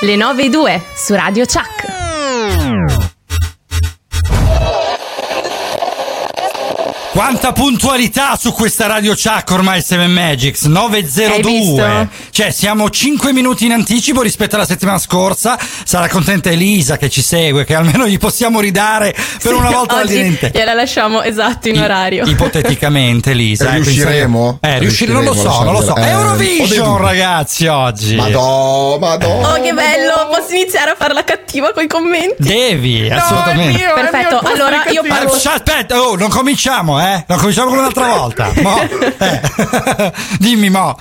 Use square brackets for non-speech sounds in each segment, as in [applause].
Le 9 e 2 su Radio Chuck. Quanta puntualità su questa Radio Chuck ormai 7 Magics Hai 902. visto? Cioè, siamo 5 minuti in anticipo rispetto alla settimana scorsa. Sarà contenta Elisa che ci segue, che almeno gli possiamo ridare per una volta la Oggi dirente. gliela lasciamo esatto in I- orario. [laughs] Ipoteticamente, Elisa. E riusciremo? Eh, riuscire, non lo so, non lo so. Riusciremo, eh, Eurovision, ragazzi, oggi. Madò, madò. Oh, che bello! Posso iniziare a farla cattiva con i commenti? Devi, assolutamente. Perfetto, allora io parlo. aspetta, oh, non cominciamo, eh? Non cominciamo come un'altra volta. Mo. [laughs] Eh. [laughs] Dimmi, Mo.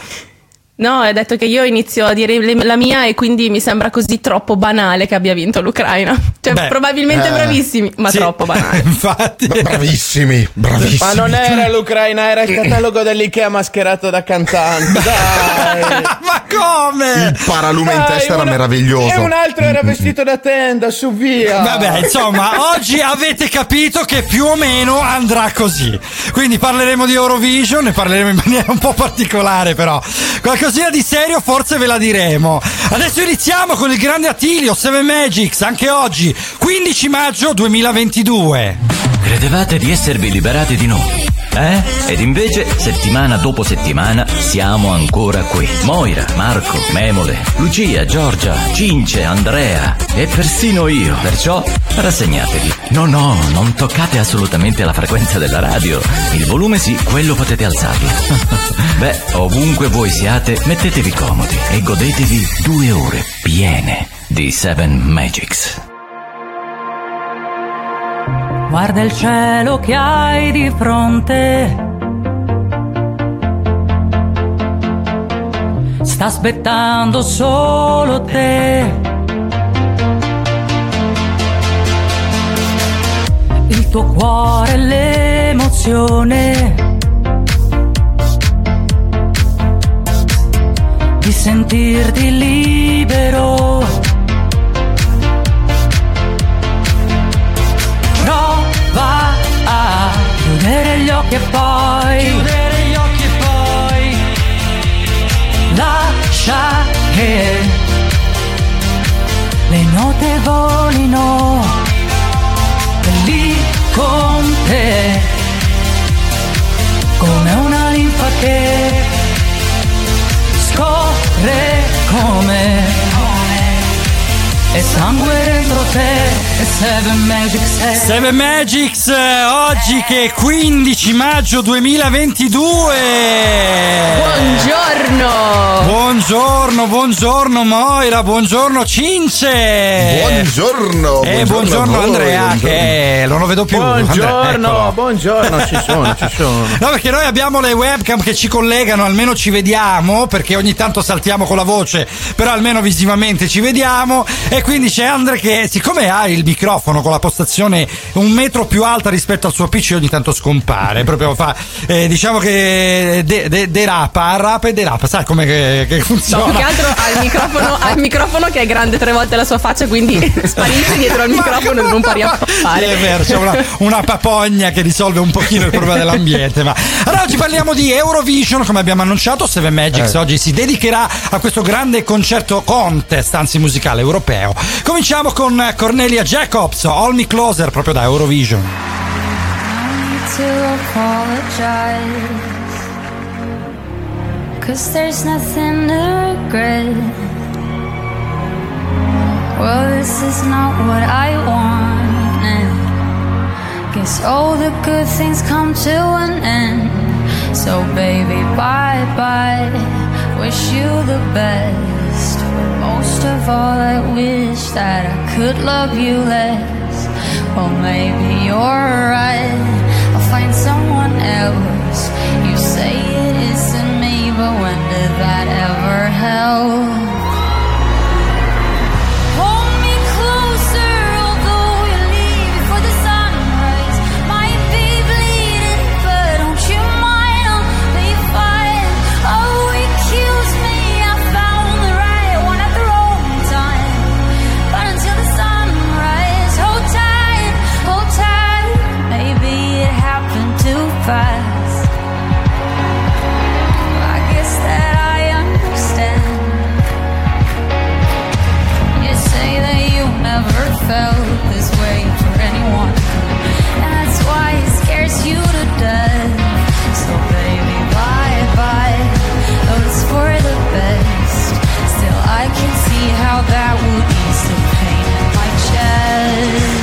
No, hai detto che io inizio a dire la mia e quindi mi sembra così troppo banale che abbia vinto l'Ucraina. Cioè, Beh, probabilmente eh, bravissimi, ma Sì, troppo banale. [laughs] Infatti. Bra- Bravissimi, bravissimi. Ma non era l'Ucraina, era il catalogo dell'Ikea mascherato da cantante. [laughs] Dai. Ma come? Il paralume in Dai, testa era una- meraviglioso. E un altro era vestito da tenda, su via. Vabbè, insomma, [laughs] oggi avete capito che più o meno andrà così. Quindi parleremo di Eurovision, ne parleremo in maniera un po' particolare, però. Qualcosina di serio forse ve la diremo. Adesso iniziamo con il grande Attilio, 7 Magics, anche oggi, 15 maggio 2022. Credevate di esservi liberati di noi, eh? Ed invece, settimana dopo settimana, siamo ancora qui. Moira, Marco, Memole, Lucia, Giorgia, Cince, Andrea e persino io. Perciò, rassegnatevi. No, no, non toccate assolutamente la frequenza della radio. Il volume sì, quello potete alzarlo. [laughs] Beh, ovunque voi siate, mettetevi comodi e godetevi due ore piene di Seven Magics. Guarda il cielo che hai di fronte. Sta aspettando solo te. Il tuo cuore è l'emozione di sentirti libero. Prova a chiudere gli occhi e poi chiudere gli occhi e poi lascia che le note volino lì con te come una linfa che scorre come e sangue dentro te Seven Magic sei 7 Magics, eh, oggi che è 15 maggio 2022. Buongiorno! Buongiorno, buongiorno Moira, buongiorno Cince. Buongiorno, E buongiorno buongiorno voi, Andrea buongiorno. che non lo vedo più. Buongiorno, Andrea, buongiorno, ci sono, ci sono. [laughs] No, perché noi abbiamo le webcam che ci collegano, almeno ci vediamo, perché ogni tanto saltiamo con la voce, però almeno visivamente ci vediamo. E quindi c'è Andre che, siccome ha il microfono con la postazione un metro più alta rispetto al suo PC, ogni tanto scompare. Proprio fa, eh, diciamo che de- de- derapa, arrapa e derapa. Sai come che, che No, funziona? più che altro ha il, microfono, [laughs] ha il microfono che è grande tre volte la sua faccia, quindi [laughs] [laughs] sparisce dietro al microfono e non può Sì, riappare. è vero, c'è una, una papogna che risolve un pochino il problema dell'ambiente. Ma allora oggi parliamo di Eurovision, come abbiamo annunciato, Seven Magics Eh. oggi si dedicherà a questo grande concerto contest, anzi musicale europeo. Cominciamo con Cornelia Jacobs, All Me Closer, proprio da Eurovision. Cause there's nothing to regret. Well, this is not what I wanted. Guess all the good things come to an end. So, baby, bye bye. Wish you the best. Most of all, I wish that I could love you less. Well, maybe you're right. I'll find someone else. You say it isn't me, but when did that ever help? that will ease the pain in my chest.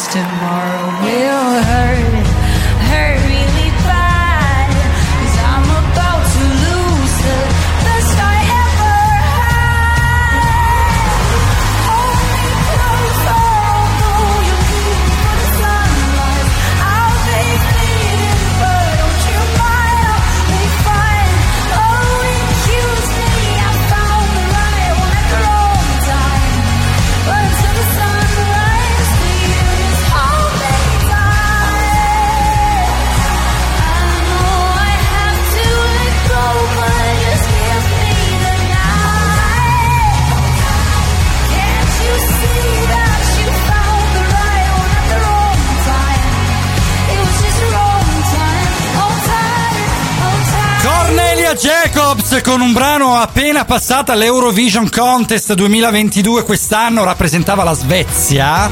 still Jacobs con un brano appena passato all'Eurovision Contest 2022 quest'anno rappresentava la Svezia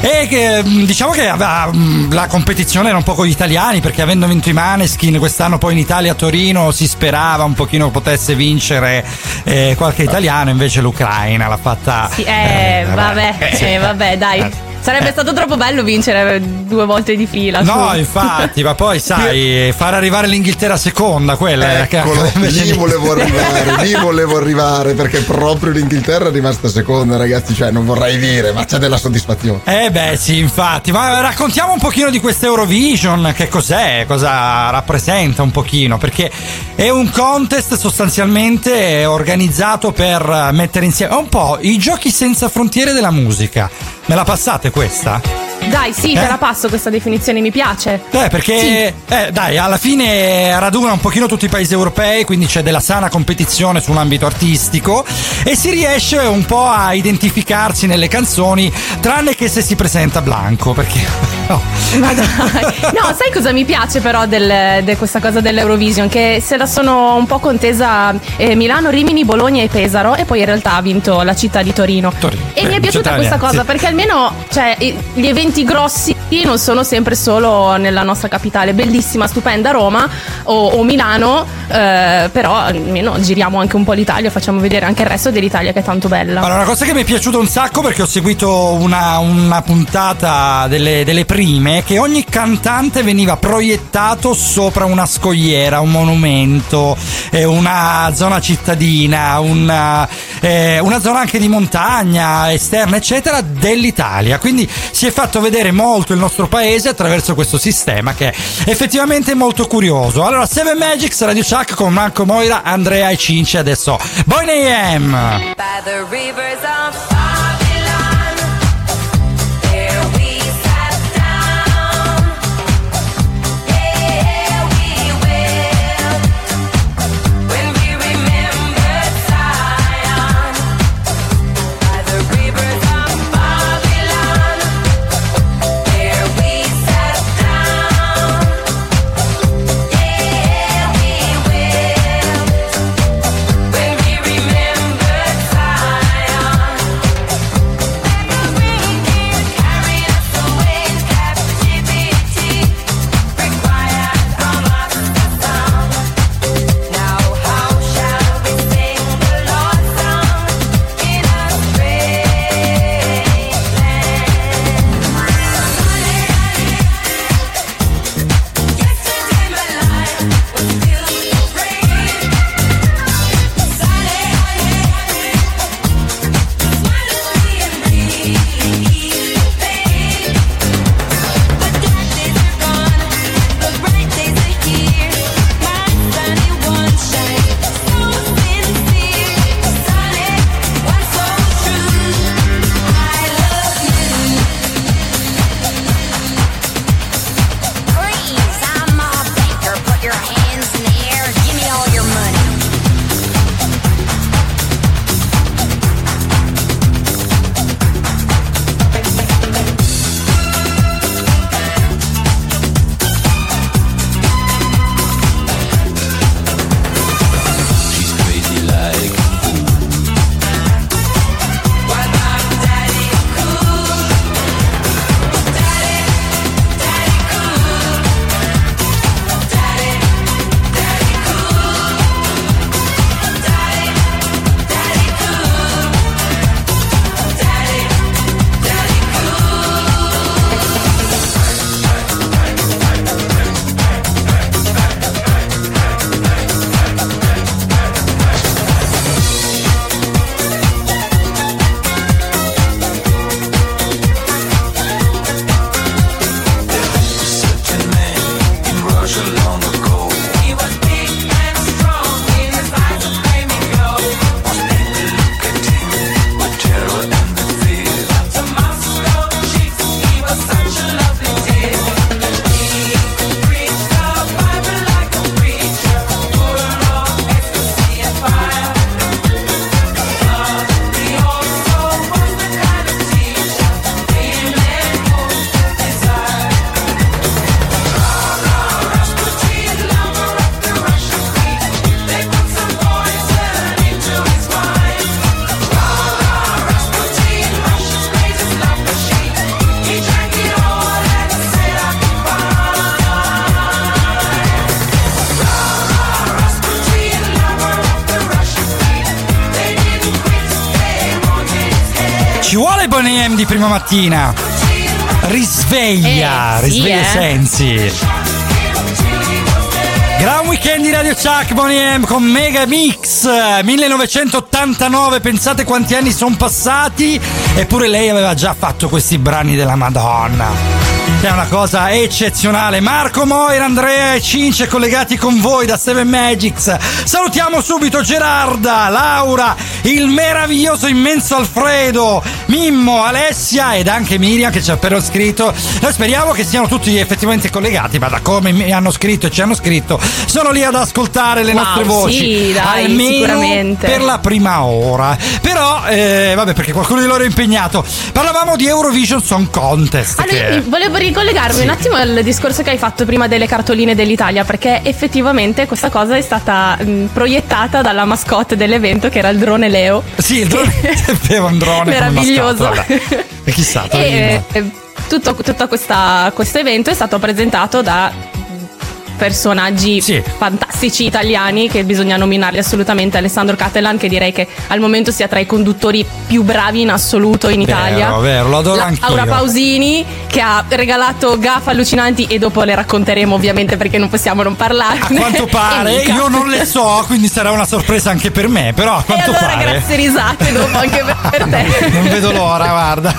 e che, mh, diciamo che mh, la competizione era un po' con gli italiani perché avendo vinto i Maneskin quest'anno poi in Italia a Torino si sperava un pochino potesse vincere eh, qualche italiano invece l'Ucraina l'ha fatta Sì, eh, vabbè, eh, eh, vabbè, dai. Sarebbe stato troppo bello vincere due volte di fila. No, su. infatti, ma poi sai, far arrivare l'Inghilterra seconda, quella era che Eccolo, invece lì di- volevo [laughs] arrivare, lì volevo arrivare perché proprio l'Inghilterra è rimasta seconda, ragazzi. Cioè, non vorrei dire, ma c'è della soddisfazione. Eh beh sì, infatti, ma raccontiamo un pochino di questa Eurovision, che cos'è, cosa rappresenta un pochino, perché è un contest sostanzialmente organizzato per mettere insieme è un po' i giochi senza frontiere della musica. Me la passate questa? Dai, sì, Eh? te la passo questa definizione, mi piace. Eh, perché eh, dai, alla fine raduna un pochino tutti i paesi europei, quindi c'è della sana competizione su un ambito artistico e si riesce un po' a identificarsi nelle canzoni, tranne che se si presenta Blanco, perché [laughs] no. Ma dai. No, sai cosa mi piace però di questa cosa dell'Eurovision? Che se la sono un po' contesa eh, Milano, Rimini, Bologna e Pesaro e poi in realtà ha vinto la città di Torino. Torino. E Beh, mi è piaciuta città questa cosa sì. perché almeno cioè, i- gli eventi grossi non sono sempre solo nella nostra capitale, bellissima, stupenda Roma o, o Milano, eh, però almeno giriamo anche un po' l'Italia, facciamo vedere anche il resto dell'Italia che è tanto bella. Allora, una cosa che mi è piaciuta un sacco perché ho seguito una, una puntata delle, delle prime, che ogni cantante veniva proiettato sopra una scogliera, un monumento, eh, una zona cittadina, una, eh, una zona anche di montagna, esterna, eccetera, dell'Italia. Quindi si è fatto vedere molto il nostro paese attraverso questo sistema che è effettivamente molto curioso. Allora, Seven Magics, Radio Chuck con Marco Moira, Andrea e Cinci, adesso Boy AM. By the rivers of Babylon, mattina. Risveglia, Eh, risveglia i eh. sensi. Gran weekend di Radio Chuck, Bonnie M con Mega Mix 1989, pensate quanti anni sono passati eppure lei aveva già fatto questi brani della Madonna. È una cosa eccezionale. Marco Moira, Andrea e Cince collegati con voi da Seven Magics. Salutiamo subito Gerarda, Laura, il meraviglioso immenso Alfredo, Mimmo, Alessia ed anche Miriam che ci ha appena scritto. Noi speriamo che siano tutti effettivamente collegati, ma da come mi hanno scritto e ci hanno scritto, sono lì ad ascoltare le Wow, nostre voci. sì, dai, almeno sicuramente. per la prima ora. Però, eh, vabbè, perché qualcuno di loro è impegnato. Parlavamo di Eurovision Song Contest. Allora, che- io volevo ricollegarmi Sì. un attimo al discorso che hai fatto prima delle cartoline dell'Italia, perché effettivamente questa cosa è stata mh, proiettata dalla mascotte dell'evento che era il drone Leo. Sì, il drone aveva [laughs] un drone Meraviglioso. mascotte. E chissà, [laughs] E eh, tutto, tutto questa- questo evento è stato presentato da personaggi Sì. fantastici italiani che bisogna nominarli assolutamente Alessandro Catalan che direi che al momento sia tra i conduttori più bravi in assoluto in Italia Vero, vero, lo adoro La-. Laura Pausini che ha regalato gaffe allucinanti e dopo le racconteremo ovviamente perché non possiamo non parlarne A quanto [laughs] pare, E io non le so, quindi sarà una sorpresa anche per me, però a e quanto allora pare. grazie risate dopo anche per [laughs] te Non vedo l'ora, guarda.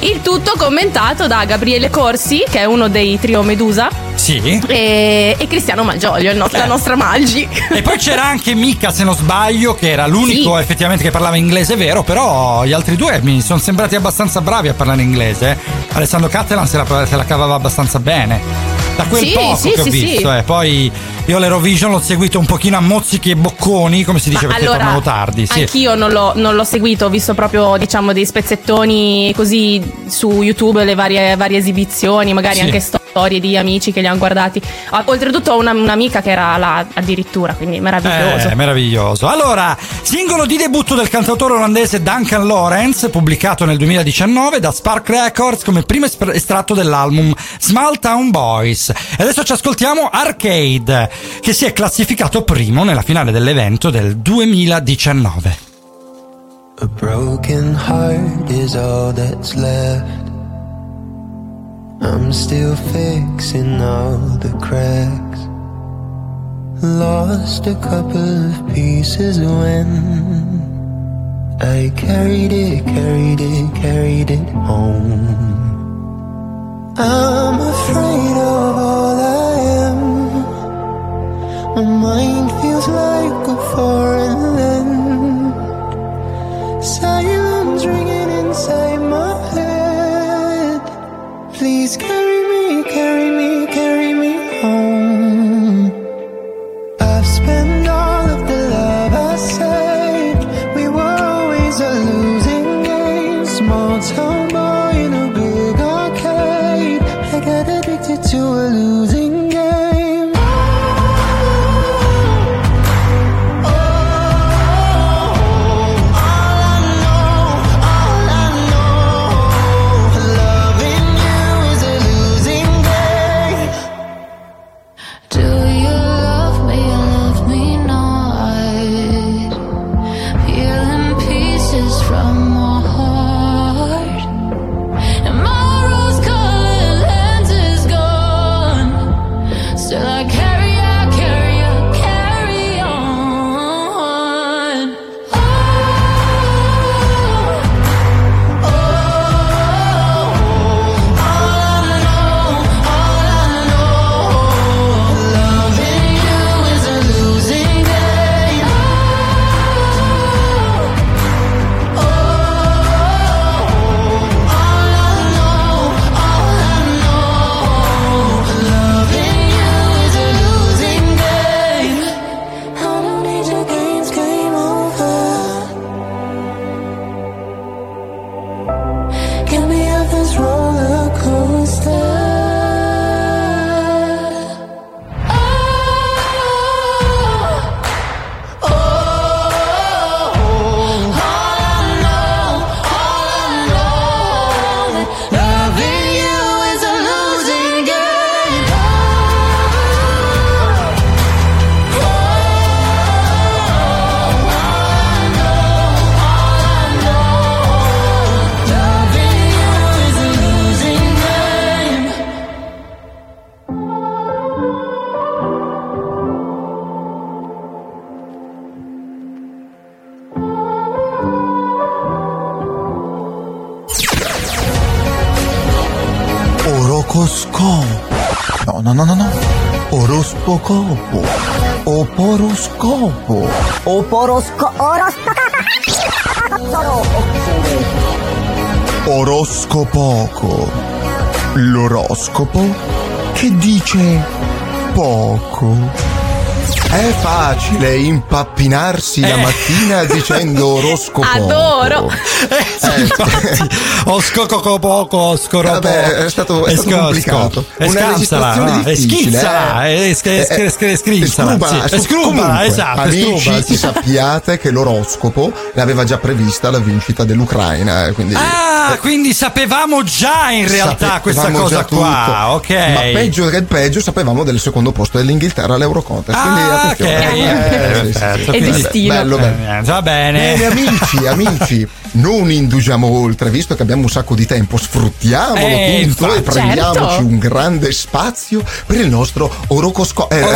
il tutto commentato da Gabriele Corsi che è uno dei trio Medusa Sì. e, e Cristiano Malgioglio nostro- la Eh. nostra Malgi E poi c'era anche Mika, se non sbaglio, che era l'unico Sì. effettivamente che parlava inglese vero, però gli altri due mi sono sembrati abbastanza bravi a parlare inglese. Alessandro Cattelan se la, se la cavava abbastanza bene. Da quel Sì, poco sì, che ho visto, eh. poi io l'Eurovision l'ho seguito un pochino a mozzichi e bocconi, come si dice, Ma perché tornavo tardi. Sì. Anch'io non l'ho, non l'ho seguito, ho visto proprio diciamo dei spezzettoni così su YouTube, le varie, varie esibizioni, magari Sì. anche storie di amici che li hanno guardati. Ah, Oltretutto ho una- un'amica che era là addirittura, quindi meraviglioso. Eh, meraviglioso. Allora, singolo di debutto del cantautore olandese Duncan Lawrence, pubblicato nel 2019 da Spark Records come primo estratto dell'album Small Town Boys. E adesso ci ascoltiamo Arcade, che si è classificato primo nella finale dell'evento del 2019. A broken heart is all that's left. I'm still fixing all the cracks. Lost a couple of pieces when I carried it, carried it, carried it home. I'm afraid of all am. My mind feels like a foreign land. Silence ringing inside my head. Please carry Oporoscopo. Oporosco... Oroscopoco. L'oroscopo che dice poco. È facile impappinarsi la Eh. mattina dicendo oroscopo. [laughs] Adoro. O scoco poco, scoro Vabbè, è stato, è stato complicato. E Una scansala, registrazione difficile, schizzala, eh. e scri- scrinzala, Scrubala, esatto, Amici, sappiate che l'oroscopo l'aveva già prevista la vincita dell'Ucraina. eh, Quindi Ah, quindi sapevamo già in realtà questa cosa qua, ok. Ma peggio che il peggio, sapevamo del secondo posto dell'Inghilterra all'Eurocontest. Quindi Ah, ok, attenzione. Eh, sì, sì. Bello, bello. Eh, Va bene. Bene, amici, [laughs] amici, non indugiamo oltre, visto che abbiamo un sacco di tempo, sfruttiamolo Eh, tutto e prendiamoci Certo. un grande spazio per il nostro orocosco- eh. [laughs]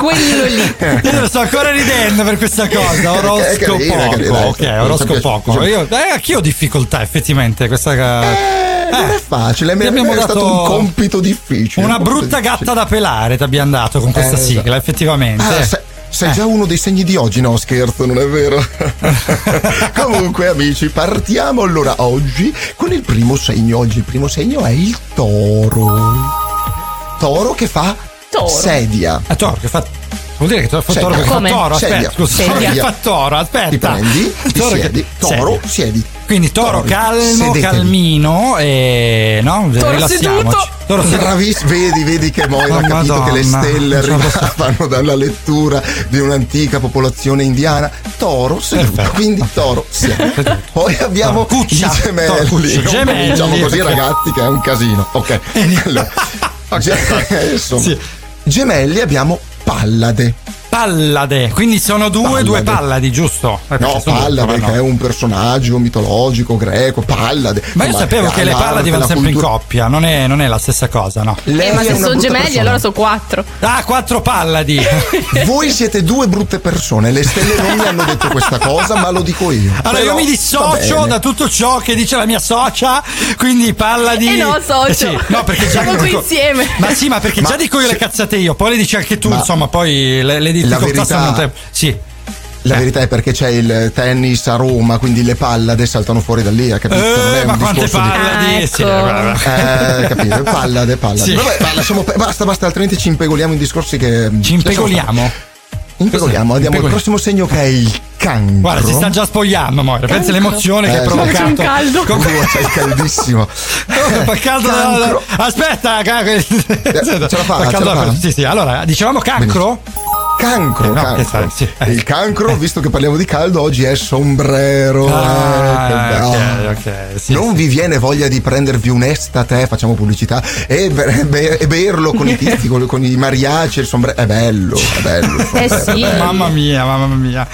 Quello lì. Io sto ancora ridendo per questa cosa. Oroscopo. Ok, oroscopo. Io, eh, anch'io ho difficoltà, effettivamente. Questa. Eh, non è facile, mi ti abbiamo è stato dato un compito difficile. Una compito brutta difficile. gatta da pelare ti abbiamo dato con questa Eh, sigla, esatto. effettivamente. Ah, sei, sei già uno dei segni di oggi, no scherzo, non è vero? [laughs] Comunque amici, partiamo allora oggi con il primo segno. Oggi il primo segno è il toro. Toro che fa Toro. sedia. Ah, toro che fa. Vuol dire che tu fa toro che fa toro, aspetta, Sedia. scusa, toro che Sedia. fa toro, aspetta. Ti prendi, ti Toro che- siedi, toro, sedia. siedi. Quindi toro calmo, sedetevi. calmino e no, rilassiamoci. seduto. Toro seduto. Braviss- vedi, vedi che Moira Oh, ha capito che le stelle posso- arrivavano dalla lettura di un'antica popolazione indiana. Toro seduto, Perfetto. quindi toro siede. Poi abbiamo cuccia. i gemelli. Cuccia, gemelli, Diciamo così, ragazzi, che è un casino. Ok. [laughs] Allora, [laughs] ge- [laughs] insomma, Sì. gemelli abbiamo Pallade. Pallade, quindi sono due, Pallade. due palladi, giusto? Eh, perché No, due, Pallade, che no. è un personaggio mitologico greco, Pallade. Ma io sapevo che le palladi vanno sempre in coppia, non è, non è la stessa cosa, no? Eh, ma se sono gemelli allora sono quattro. Ah, quattro palladi! [laughs] Voi siete due brutte persone, le stelle non mi hanno detto questa cosa, ma lo dico io. Allora Però io mi dissocio da tutto ciò che dice la mia socia, quindi palladi. Eh no, socio. sì, no, perché già Siamo qui dico- insieme. Ma sì, ma perché Ma già dico io le se- cazzate io, poi le dici anche tu, Ma- insomma, poi le, le difficoltà verità-. Sì. La Eh. verità è perché c'è il tennis a Roma, quindi le pallade saltano fuori da lì, ha capito? non è Eh, un ma quante discorso di-? Ah, ecco. Eh, capito? [laughs] Pallade, pallade. Sì. Vabbè, ma lasciamo basta, basta, altrimenti ci impegoliamo in discorsi che. Ci impegoliamo. Impegoliamo, andiamo al prossimo segno che è il cancro. Guarda, si sta già spogliando, Moira. Pensa all'emozione che Eh, ha sì. provocato. C'è un caldo. Con- Uh, c'è il caldissimo. Fa caldo Cancro. Aspetta, ca- ce la fa, Fa ce caldo la fa? Sì, sì. Allora, dicevamo cancro? Cancro, Eh, no, cancro. che sai, sì, eh. Il cancro, visto che parliamo di caldo, oggi è sombrero. Ah, eh, che bello. ok, ok. Sì, non sì. vi viene voglia di prendervi un'estate, facciamo pubblicità, e, be- be- e berlo con i tizi, con, con i mariachi e il sombrero. È bello, è bello. il Eh sombrero, sì. è bello. Mamma mia, mamma mia.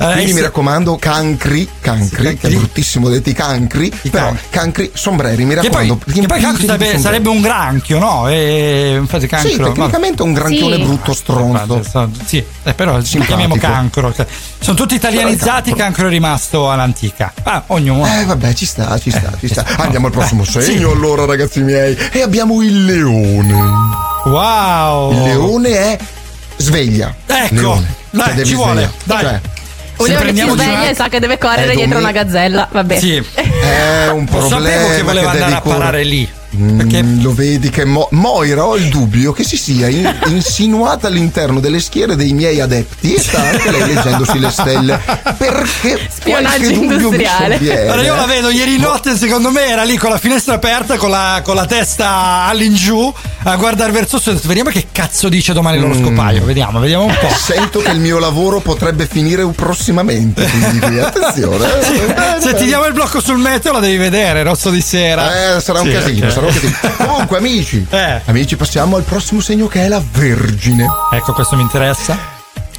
Eh, Quindi mi raccomando, cancri, cancri, che è cancri. bruttissimo detti cancri, I però cancri. cancri, sombreri, mi Che poi, raccomando. che poi cancro sarebbe, sarebbe un granchio, no? E, infatti cancro. Sì, tecnicamente è un granchione Sì. brutto stronzo. Sì, eh, però ci Simpatico. chiamiamo cancro. cioè, Sono tutti italianizzati, cancro è rimasto all'antica. Ah, ognuno. Eh vabbè, ci sta, ci sta, ci sta. sta. Andiamo al prossimo Sì. segno allora, ragazzi miei. E abbiamo il leone. Wow! Il leone è sveglia. Ecco, Leone. dai, Cioè, ci vuole, dai. Cioè, Un Se leone si sveglia e sa che deve correre Eh, dietro una gazzella. Vabbè. Sì. è un Lo problema. sapevo che voleva andare devi a parare lì. Mm, Perché lo vedi che Mo- Moira ho il dubbio che si sia in- [laughs] insinuata all'interno delle schiere dei miei adepti e sta anche lei leggendosi le stelle perché Spionaggio industriale. Allora io la vedo ieri notte, secondo me era lì con la finestra aperta, con la, con la testa all'ingiù, a guardare verso su. Vediamo che cazzo dice domani l'oroscopaio. Vediamo, vediamo un po'. Sento che il mio lavoro potrebbe finire prossimamente. Quindi [laughs] attenzione. eh. Se ti diamo il blocco sul meteo la devi vedere, rosso di sera. Eh, sarà un Sì, casino, ok. Sarà un casino. Comunque, amici, Eh. amici, passiamo al prossimo segno che è la Vergine. Ecco, questo mi interessa.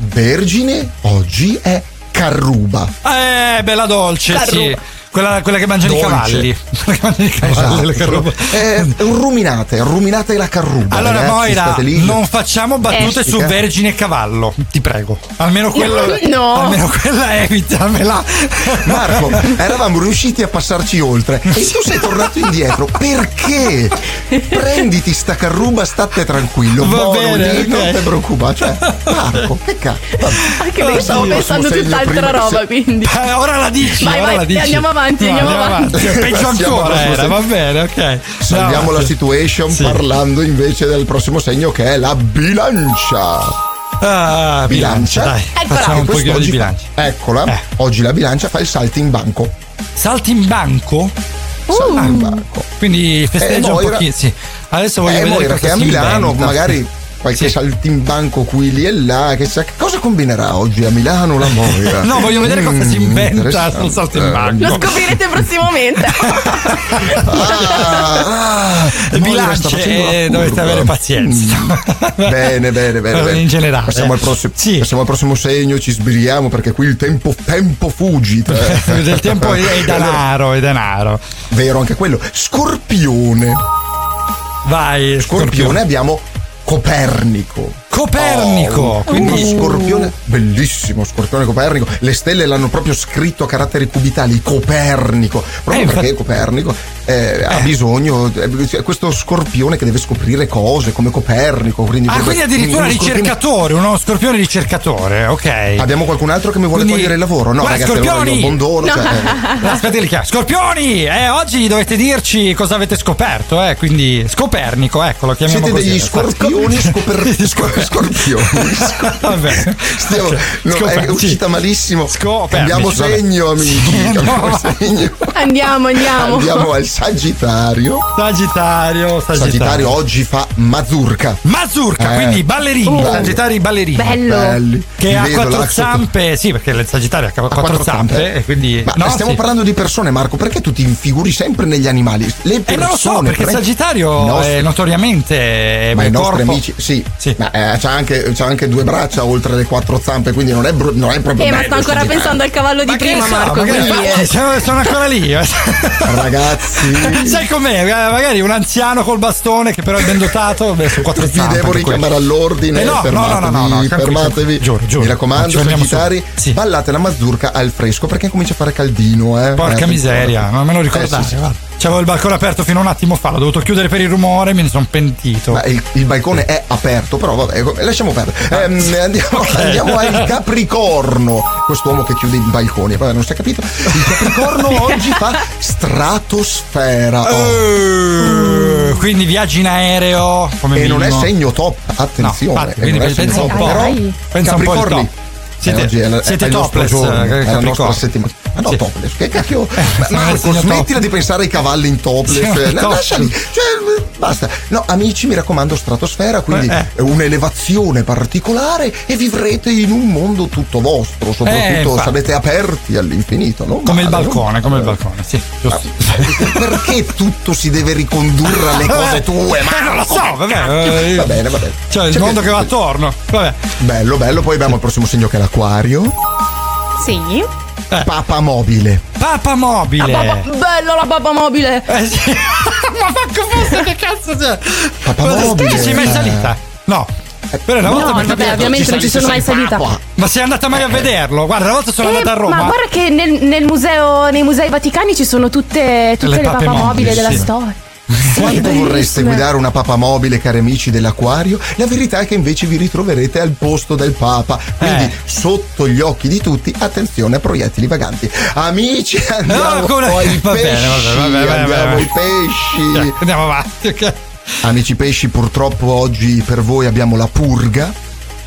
Vergine oggi è Carruba. Eh, bella dolce, sì. Quella, quella che mangiano [laughs] i cavalli. Quella che mangiano i cavalli, carruba. Eh, ruminate, ruminate la carruba. Allora, ragazzi, Moira, non facciamo battute Eh. su vergine e cavallo, ti prego. Almeno quello. [laughs] No. Almeno quella evitamela. [laughs] Marco, eravamo riusciti a passarci oltre e tu sei tornato indietro. Perché? Prenditi sta carruba, state tranquillo. Va buono bene, lì, non ok. ti preoccupare. Cioè, Marco, che cazzo? Anche perché stavo pensando tutt'altra prima- roba, quindi. Eh, ora la dici, Vai, ora vai, la dici. andiamo avanti, No, andiamo avanti. Peggio Passiamo ancora era, va bene, ok. Salviamo Andiamo la avanti. situation Sì. parlando invece del prossimo segno che è la bilancia. Ah, bilancia, dai. Eccola. Facciamo un pochino di oggi- bilancia. Eccola, Eh. oggi la bilancia fa il salto in banco. Salti in banco? Salto in banco. Quindi festeggia Eh, un pochino. Sì. Adesso voglio Eh, vedere Moira cosa che a Milano inventa. magari qualche Sì. saltimbanco qui lì e là che sa- che cosa combinerà oggi a Milano la Moira [laughs] No, voglio vedere cosa si Mm, inventa sul saltimbanco. Lo scoprirete prossimamente. Ah, ah, Bilance eh, dovete avere pazienza. Bene, bene, bene, [laughs] bene. In generale. Passiamo al, prossimo, Sì. passiamo al prossimo segno, ci sbrighiamo perché qui il tempo, tempo fugita. [laughs] Del tempo è, è denaro, è denaro. Vero anche quello. Scorpione. Vai, Scorpione abbiamo Copernico. Copernico, Oh, quindi- uno scorpione bellissimo, scorpione Copernico. Le stelle l'hanno proprio scritto a caratteri cubitali, Copernico. Proprio Eh, perché infatti- Copernico eh, ha bisogno, eh, questo scorpione che deve scoprire cose come Copernico. Quindi, Ah, quindi addirittura uno scorpione- ricercatore, uno scorpione ricercatore, ok. Abbiamo qualcun altro che mi vuole Quindi- togliere il lavoro? No, Guarda, ragazzi, allora io scorpioni! abbandono. No. Cioè, [laughs] Aspetta, li chiamo. Scorpioni! Eh, oggi dovete dirci cosa avete scoperto, eh? Quindi Scopernico, ecco, lo chiamiamo siete così. degli scorpioni [laughs] scoper- [laughs] scor- scorpioni. Vabbè. Stiamo, Ok. no, è Scoperti. uscita malissimo. Scopernici, Cambiamo vabbè. segno, amici. Cambiamo No. [laughs] segno. Andiamo, andiamo. Andiamo al Sagittario. Sagittario, Sagittario. Sagittario oggi fa mazurka. Mazurka, Eh. quindi ballerini, Oh. Sagittari ballerini. Bello. Belli. Che ha quattro zampe, sì, perché il Sagittario ha quattro, zampe, e quindi Ma no, stiamo sì. parlando di persone, Marco. Perché tu ti infiguri sempre negli animali? Le Eh, persone. non lo so, perché il Sagittario nostri- è notoriamente Ma il i nostri corpo- amici, sì, Sì. ma eh, c'ha, anche, c'ha anche due braccia oltre le quattro zampe, quindi non è, bru- non è proprio Eh, ma sta ancora pensando al cavallo di Ma prima, so, Marco. quindi, eh, [laughs] eh. sono, sono ancora lì. [laughs] Ragazzi, Sai com'è? Eh, Magari un anziano col bastone che però è ben dotato, beh, su quattro vi zampe. devo richiamare all'ordine. Eh, no, no, no, no, no, no, fermatevi, fermatevi. giuro, giuro. Mi raccomando, Sagittari. Sì. ballate la mazurka al fresco perché comincia a fare caldino. Eh. Porca Eh, miseria, non me lo ricordare. Eh, sì, sì. C'avevo il balcone aperto fino a un attimo fa, l'ho dovuto chiudere per il rumore, me ne sono pentito. Ma il, il balcone è aperto, però vabbè, lasciamo perdere. Ehm, andiamo, [laughs] andiamo al Capricorno. Quest'uomo che chiude i balconi, vabbè, non si è capito. Il Capricorno [laughs] oggi fa stratosfera. Oh. Eh, quindi viaggi in aereo come E non è minimo. segno top, attenzione. No, infatti, quindi pensa segno un po'. però. Pensa un po' Capricorni. top. Eh, Siete, oggi è la- siete è il nostro topless, giorno, eh, è la nostra settimana. No, Sì. topless, che cacchio? Eh, Marco, smettila top. di pensare ai cavalli in topless. Sì, eh, lasciali. Cioè, basta. No, amici, mi raccomando, stratosfera, quindi Eh, eh. un'elevazione particolare e vivrete in un mondo tutto vostro, soprattutto Eh, sarete aperti all'infinito, no? Come il balcone, come il balcone, sì, giusto. Perché tutto si deve ricondurre alle cose tue? Ma Eh, non lo so, vabbè. eh, Va bene, va bene. Cioè, il C'è mondo che va attorno. Vabbè. Bello, bello. Poi abbiamo il prossimo segno che è l'acquario. Sì. Papa mobile. Papa mobile. La papa- bello la papa mobile. Eh, sì. [laughs] Ma fa fosse che cazzo c'è? Papa Ma mobile. Ci sei mai salita? No. Però una volta No, è vabbè, capitato- ovviamente non ci sono mai salita. Ma sei andata mai a vederlo? Guarda, una volta sono Eh, andata a Roma. Ma guarda che nel, nel museo, nei musei vaticani ci sono tutte, tutte Le le, pape papa mobili, mobili della sì. storia. Quanto vorreste guidare una papa mobile, cari amici dell'acquario? La verità è che invece vi ritroverete al posto del papa. Quindi, Eh. sotto gli occhi di tutti, attenzione a proiettili vaganti. Amici, andiamo No, come- ai [laughs] va pesci. bene, andiamo ai pesci. Andiamo avanti, ok. Amici pesci, purtroppo oggi per voi abbiamo la purga.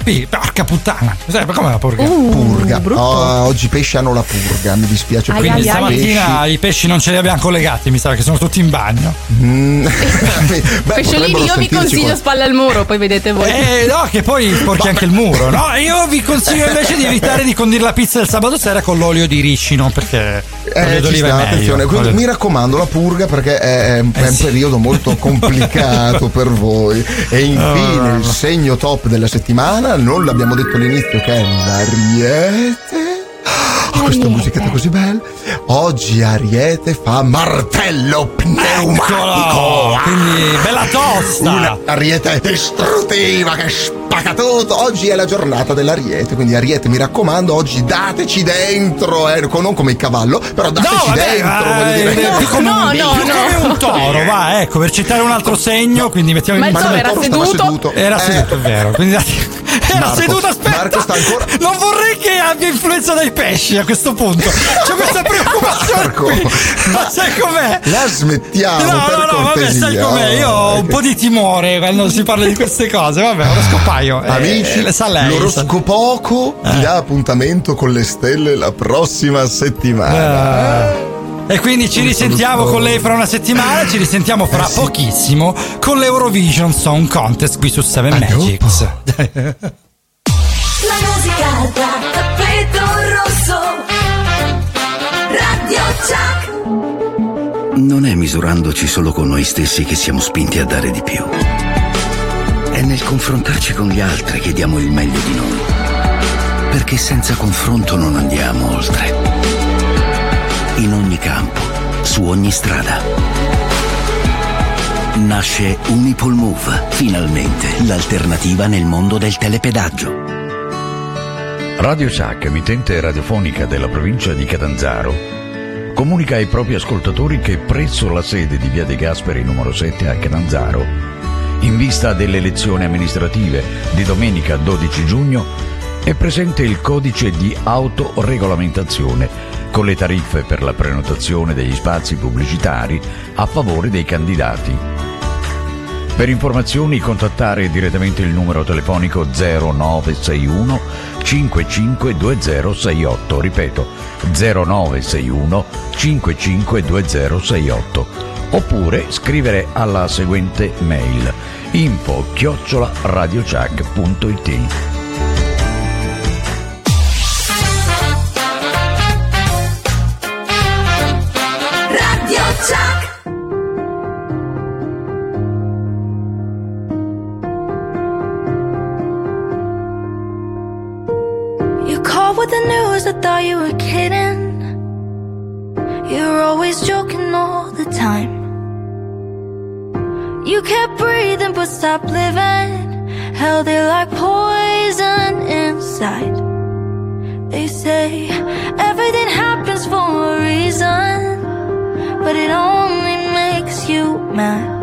Porca puttana. Ma come la porca? Uh, Purga. Oh, oggi i pesci hanno la purga, mi dispiace Ai, Quindi ai, stamattina i pesci non ce li abbiamo collegati, mi sa che sono tutti in bagno. Mm. [laughs] Beh, Pesciolini, io vi consiglio con- spalle al muro, poi vedete voi. Eh, no, che poi sporchi anche il muro. No, [laughs] io vi consiglio invece di evitare di condire la pizza del sabato sera con l'olio di ricino, perché Eh, ci d'oliva sta, è meglio. attenzione. Quindi mi raccomando la purga perché è, è un, un sì. periodo molto [laughs] complicato per voi. E infine Ah. il segno top della settimana, non l'abbiamo detto all'inizio, che è l'ariete. Oh, questo questa musichetta così bella. Oggi Ariete fa martello pneumatico. Quindi bella tosta! Una Ariete distruttiva che spacca tutto. Oggi è la giornata dell'Ariete, quindi Ariete mi raccomando, oggi dateci dentro, eh, non come il cavallo, però dateci No, vabbè, dentro. eh, più come, No, un, no, più no. come un toro, va, ecco, per citare un altro segno, quindi mettiamo Ma in il Ma toro no, era toro stava seduto. Era Eh, seduto, è vero. Quindi era Marco, seduto, aspetta. Marco sta ancora- Non vorrei che abbia influenza dai pesci a questo punto. C'è questa [laughs] preoccupazione Marco. qui. Ma [laughs] sai com'è? La smettiamo No, no, no, vabbè, sai com'è? Io ho un po' di timore quando si parla di queste cose. Vabbè, oroscopaio. eh, Amici, le sa lei. l'oroscopoco Eh. vi dà appuntamento con le stelle la prossima settimana. Eh. E quindi ci risentiamo con lei fra una settimana, ci risentiamo fra Eh sì. pochissimo con l'Eurovision Song Contest qui su 7 A Magics. La musica da tappeto rosso. Radio Chuck. Non è misurandoci solo con noi stessi che siamo spinti a dare di più. È nel confrontarci con gli altri che diamo il meglio di noi. Perché senza confronto non andiamo oltre. In ogni campo, su ogni strada. Nasce Unipol Move, finalmente l'alternativa nel mondo del telepedaggio. Radio Shack, emittente radiofonica della provincia di Catanzaro, comunica ai propri ascoltatori che presso la sede di Via De Gasperi numero 7 a Catanzaro, in vista delle elezioni amministrative di domenica 12 giugno, è presente il codice di autoregolamentazione con le tariffe per la prenotazione degli spazi pubblicitari a favore dei candidati. Per informazioni contattare direttamente il numero telefonico 0961 552068, ripeto 0961 552068, oppure scrivere alla seguente mail info chiocciola stopped living. It like poison inside. They say everything happens for a reason, but it only makes you mad.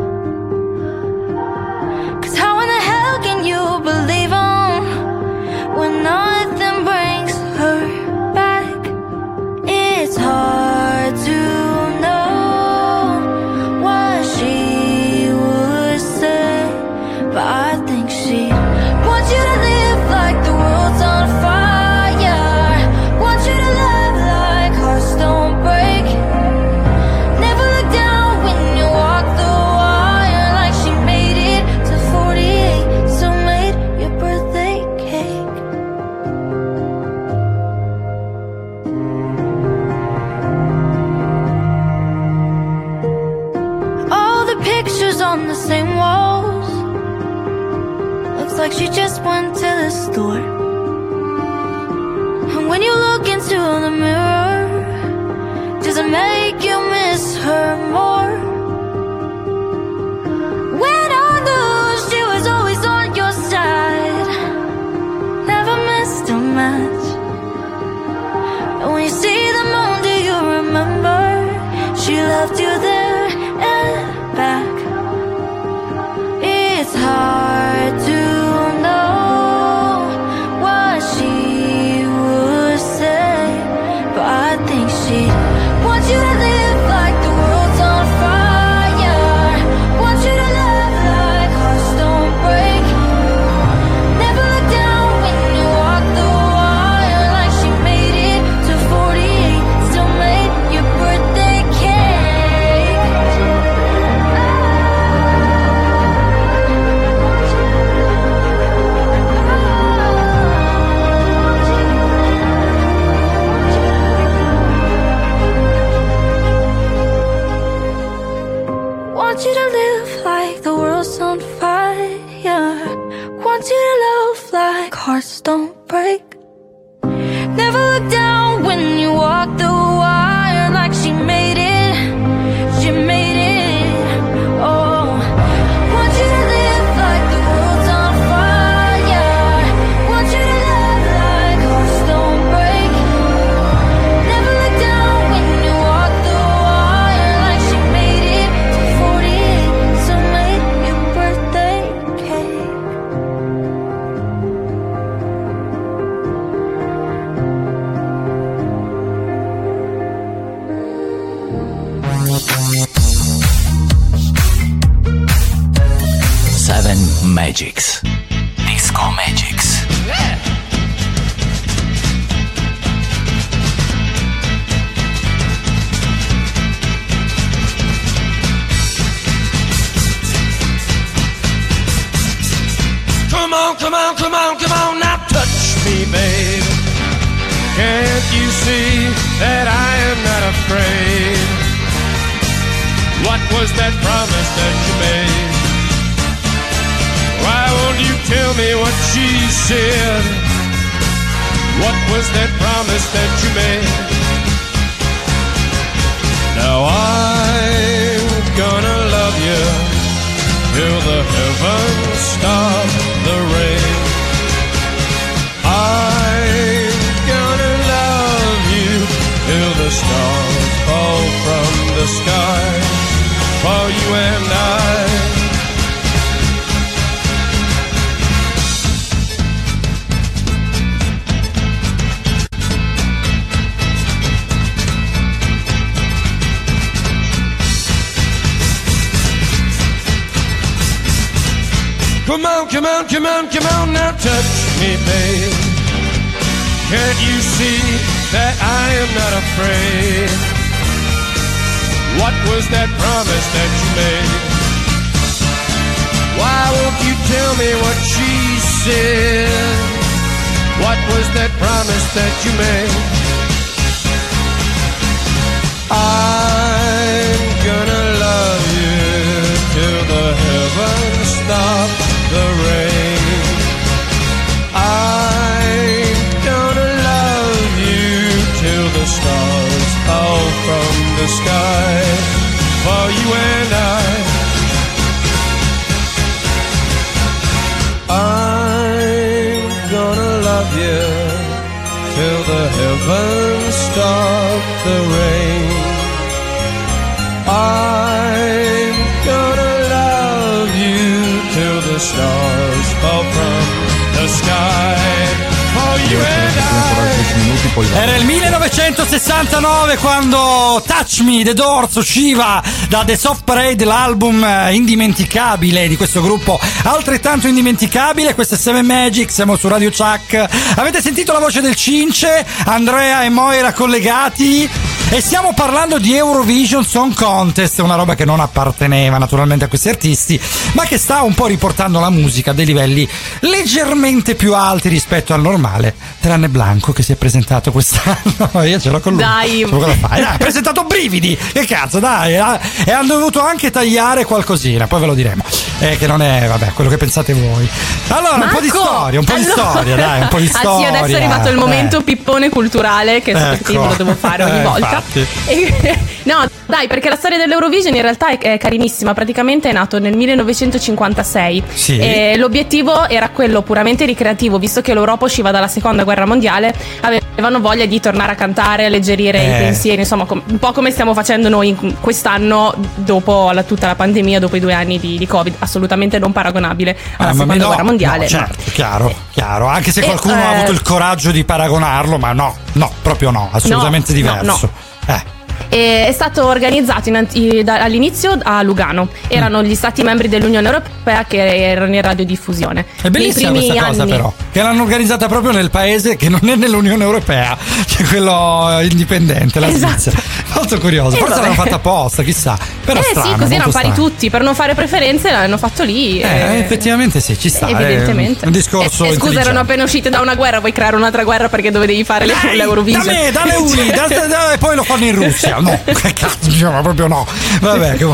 Usciva da The Soft Parade, l'album eh, indimenticabile di questo gruppo, altrettanto indimenticabile. Questo è Seven Magic, siamo su Radio Chuck. Avete sentito la voce del Cince, Andrea e Moira collegati? E stiamo parlando di Eurovision Song Contest, una roba che non apparteneva naturalmente a questi artisti, ma che sta un po' riportando la musica a dei livelli leggermente più alti rispetto al normale. Tranne Blanco che si è presentato quest'anno. [laughs] Io ce l'ho con lui. Dai. Con la fai. Ha presentato brividi. Che cazzo, dai. eh. E hanno dovuto anche tagliare qualcosina, poi ve lo diremo. Eh, che non è, vabbè, quello che pensate voi. Allora, un po' di Marco! storia, un po' di Allora- storia, dai, un po' di [laughs] Ah, storia. sì, adesso è arrivato il momento pippone culturale che Ecco. lo devo fare ogni Eh, volta. [laughs] E- no, dai, perché la storia dell'Eurovision in realtà è, è carinissima. Praticamente è nato nel 1956. Sì. E l'obiettivo era quello puramente ricreativo, visto che l'Europa usciva dalla seconda guerra mondiale, avevano voglia di tornare a cantare, alleggerire i Eh. pensieri, insomma, com- un po' come stiamo facendo noi quest'anno dopo la- tutta la pandemia, dopo i due anni di, di Covid, assolutamente non paragonabile alla Ah, seconda no, guerra mondiale. no, certo, chiaro, chiaro. Anche se qualcuno ha eh, avuto il coraggio di paragonarlo, ma no, no, proprio no, assolutamente No, no, diverso. Eh. E è stato organizzato in da- all'inizio a Lugano. Erano gli stati membri dell'Unione Europea che erano in radiodiffusione. È bellissima questa cosa anni- però, che l'hanno organizzata proprio nel paese che non è nell'Unione Europea, che è quello eh, indipendente, la Esatto. Svizzera. Molto curioso, Eh, forse vabbè. l'hanno fatta apposta, chissà. Però eh strano, sì, così erano pari strano. tutti, per non fare preferenze l'hanno fatto lì. Eh, eh, effettivamente sì, ci sta. è Evidentemente. Un discorso Eh, eh, scusa, erano appena uscite da una guerra, vuoi creare un'altra guerra perché dovevi fare le- Da l'Eurovision? me, dalle uni, da- da- da- e poi lo fanno in [laughs] Russia. No, [laughs] che cazzo, ma proprio no. Vabbè, che...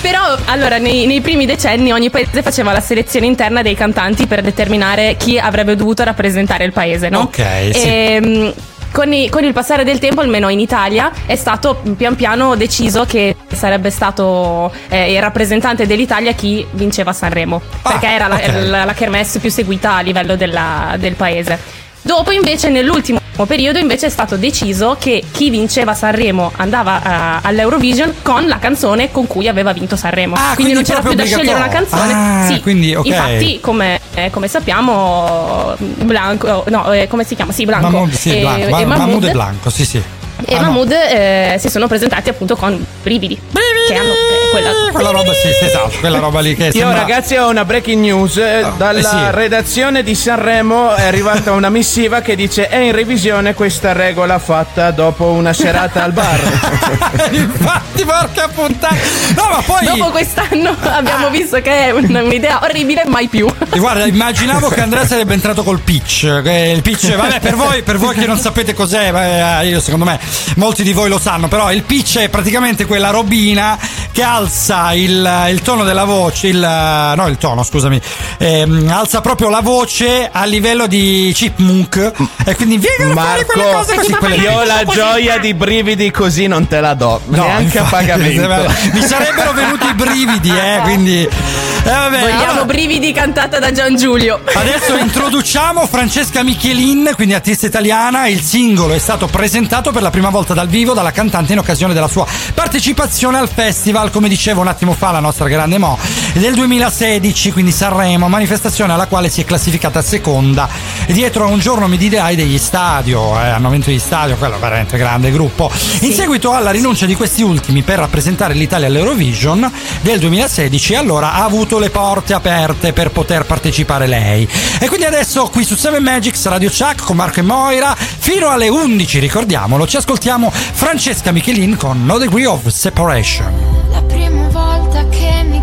Però allora nei, nei primi decenni ogni paese faceva la selezione interna dei cantanti per determinare chi avrebbe dovuto rappresentare il paese, no? Ok, sì. Ehm, con, i- con il passare del tempo, almeno in Italia, è stato pian piano deciso che sarebbe stato eh, il rappresentante dell'Italia chi vinceva Sanremo, perché era la, Ah, ok. la, la kermesse più seguita a livello della- del paese. Dopo invece nell'ultimo periodo invece è stato deciso che chi vinceva Sanremo andava eh, all'Eurovision con la canzone con cui aveva vinto Sanremo. Ah, quindi, quindi non c'era più da scegliere una canzone. Ah, sì, quindi, ok. infatti come, eh, come sappiamo Blanco, no, eh, come si chiama? Sì, Blanco. Mahmood, sì, e, Blanco. e Ma- Mahmood Mahmood e Blanco, sì, sì. E Ah, no. Mahmood eh, si sono presentati appunto con brividi. Che hanno eh, quella, Quella roba sì, sì, esatto, quella roba lì che Io sembra... ragazzi ho una breaking news Eh, dalla eh sì. redazione di Sanremo è arrivata una missiva che dice è in revisione questa regola fatta dopo una serata al bar [laughs] Infatti, porca puttana. No, ma poi. Dopo quest'anno abbiamo visto che è un- un'idea orribile, mai più. E Guarda, immaginavo che Andrea sarebbe entrato col pitch. che il pitch, vabbè, per voi, per voi che non sapete cos'è, beh, io secondo me molti di voi lo sanno, però il pitch è praticamente quella robina che alza il, il tono della voce, il, no, il tono, scusami, ehm, alza proprio la voce a livello di chipmunk. E quindi vieni a fare quelle Marco cose così, quelle io la gioia di brividi così non te la do No, neanche a infatti, pagamento Mi sarebbero venuti i brividi, eh, [laughs] quindi. eh, vabbè, Vogliamo allora- brividi cantata da Gian Giulio. Adesso [laughs] introduciamo Francesca Michelin, quindi artista italiana. Il singolo è stato presentato per la prima volta dal vivo dalla cantante in occasione della sua partecipazione al festival, come dicevo un attimo fa la nostra grande Mo, del 2016, quindi Sanremo, manifestazione alla quale si è classificata seconda dietro a un giorno mi dirai degli stadio, eh, hanno vinto gli stadio, quello veramente grande gruppo. In seguito alla rinuncia di questi ultimi per rappresentare l'Italia all'Eurovision del 2016, allora ha avuto le porte aperte per poter partecipare lei. E quindi adesso qui su 7 Magics Radio Chuck con Marco e Moira fino alle 11, ricordiamolo, ci ascoltiamo Francesca Michelin con No Degree of Separation. La prima volta che mi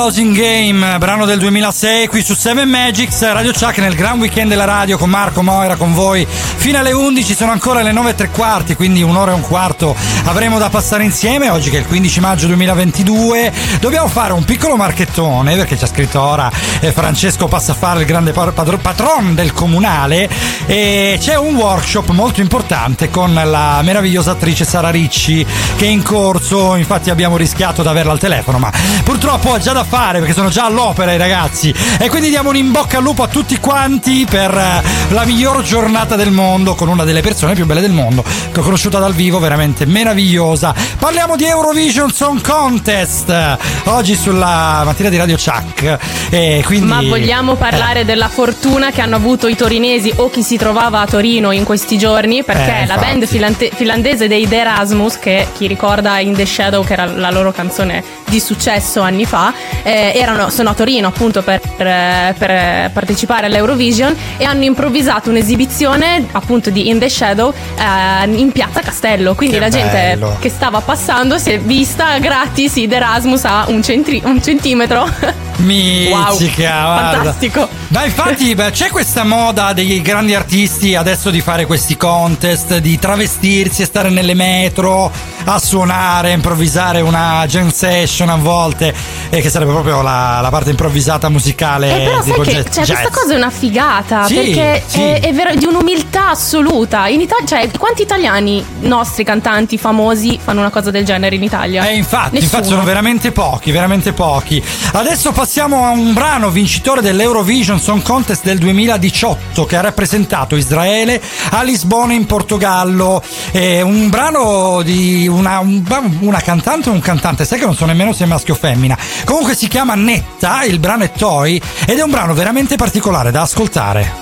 Love is a Losing Game, brano del 2006 qui su 7 Magics, Radio Chuck nel gran weekend della radio con Marco Moira con voi. Fino alle 11, sono ancora le 9 e tre quarti, quindi un'ora e un quarto avremo da passare insieme, oggi che è il 15 maggio 2022, dobbiamo fare un piccolo marchettone perché c'è scritto ora eh, Francesco Passafare, il grande patron del comunale. E c'è un workshop molto importante con la meravigliosa attrice Sara Ricci che è in corso, infatti abbiamo rischiato di averla al telefono, ma purtroppo ha già da fare perché sono già all'opera i ragazzi. E quindi diamo un in bocca al lupo a tutti quanti per eh, la miglior giornata del mondo con una delle persone più belle del mondo che ho conosciuta dal vivo, veramente meravigliosa. Parliamo di Eurovision Song Contest. Oggi sulla mattina di Radio Chuck. E quindi Ma vogliamo parlare della fortuna che hanno avuto i torinesi o chi si trovava a Torino in questi giorni? Perché Eh, la band filante- finlandese dei The Erasmus, che chi ricorda In The Shadow, che era la loro canzone di successo anni fa, eh, erano, sono a Torino appunto per, per- per partecipare all'Eurovision e hanno improvvisato un'esibizione appunto di In The Shadow eh, in piazza Castello. Quindi Che la gente bello. che stava passando si è vista gratis i The Erasmus a un, centri- un centimetro. [laughs] Mizzica, Wow, fantastico. Ma infatti beh, c'è questa moda dei grandi artisti adesso di fare questi contest, di travestirsi e stare nelle metro a suonare, improvvisare una jam session a volte, e che sarebbe proprio la, la parte improvvisata musicale Eh, però di progetto cioè, questa jazz. cosa è una figata Sì, perché sì. È, è vero- di un'umiltà assoluta. In Italia, cioè, quanti italiani nostri cantanti famosi fanno una cosa del genere in Italia? Eh, infatti, Nessuno. infatti sono veramente pochi, veramente pochi. Adesso passiamo a un brano vincitore dell'Eurovision Song Contest del 2018 che ha rappresentato Israele a Lisbona in Portogallo. È un brano di una, un- una cantante o un cantante, sai che non so nemmeno se è maschio o femmina. Comunque si chiama Netta, il brano è Toy ed è un brano veramente particolare da ascoltare.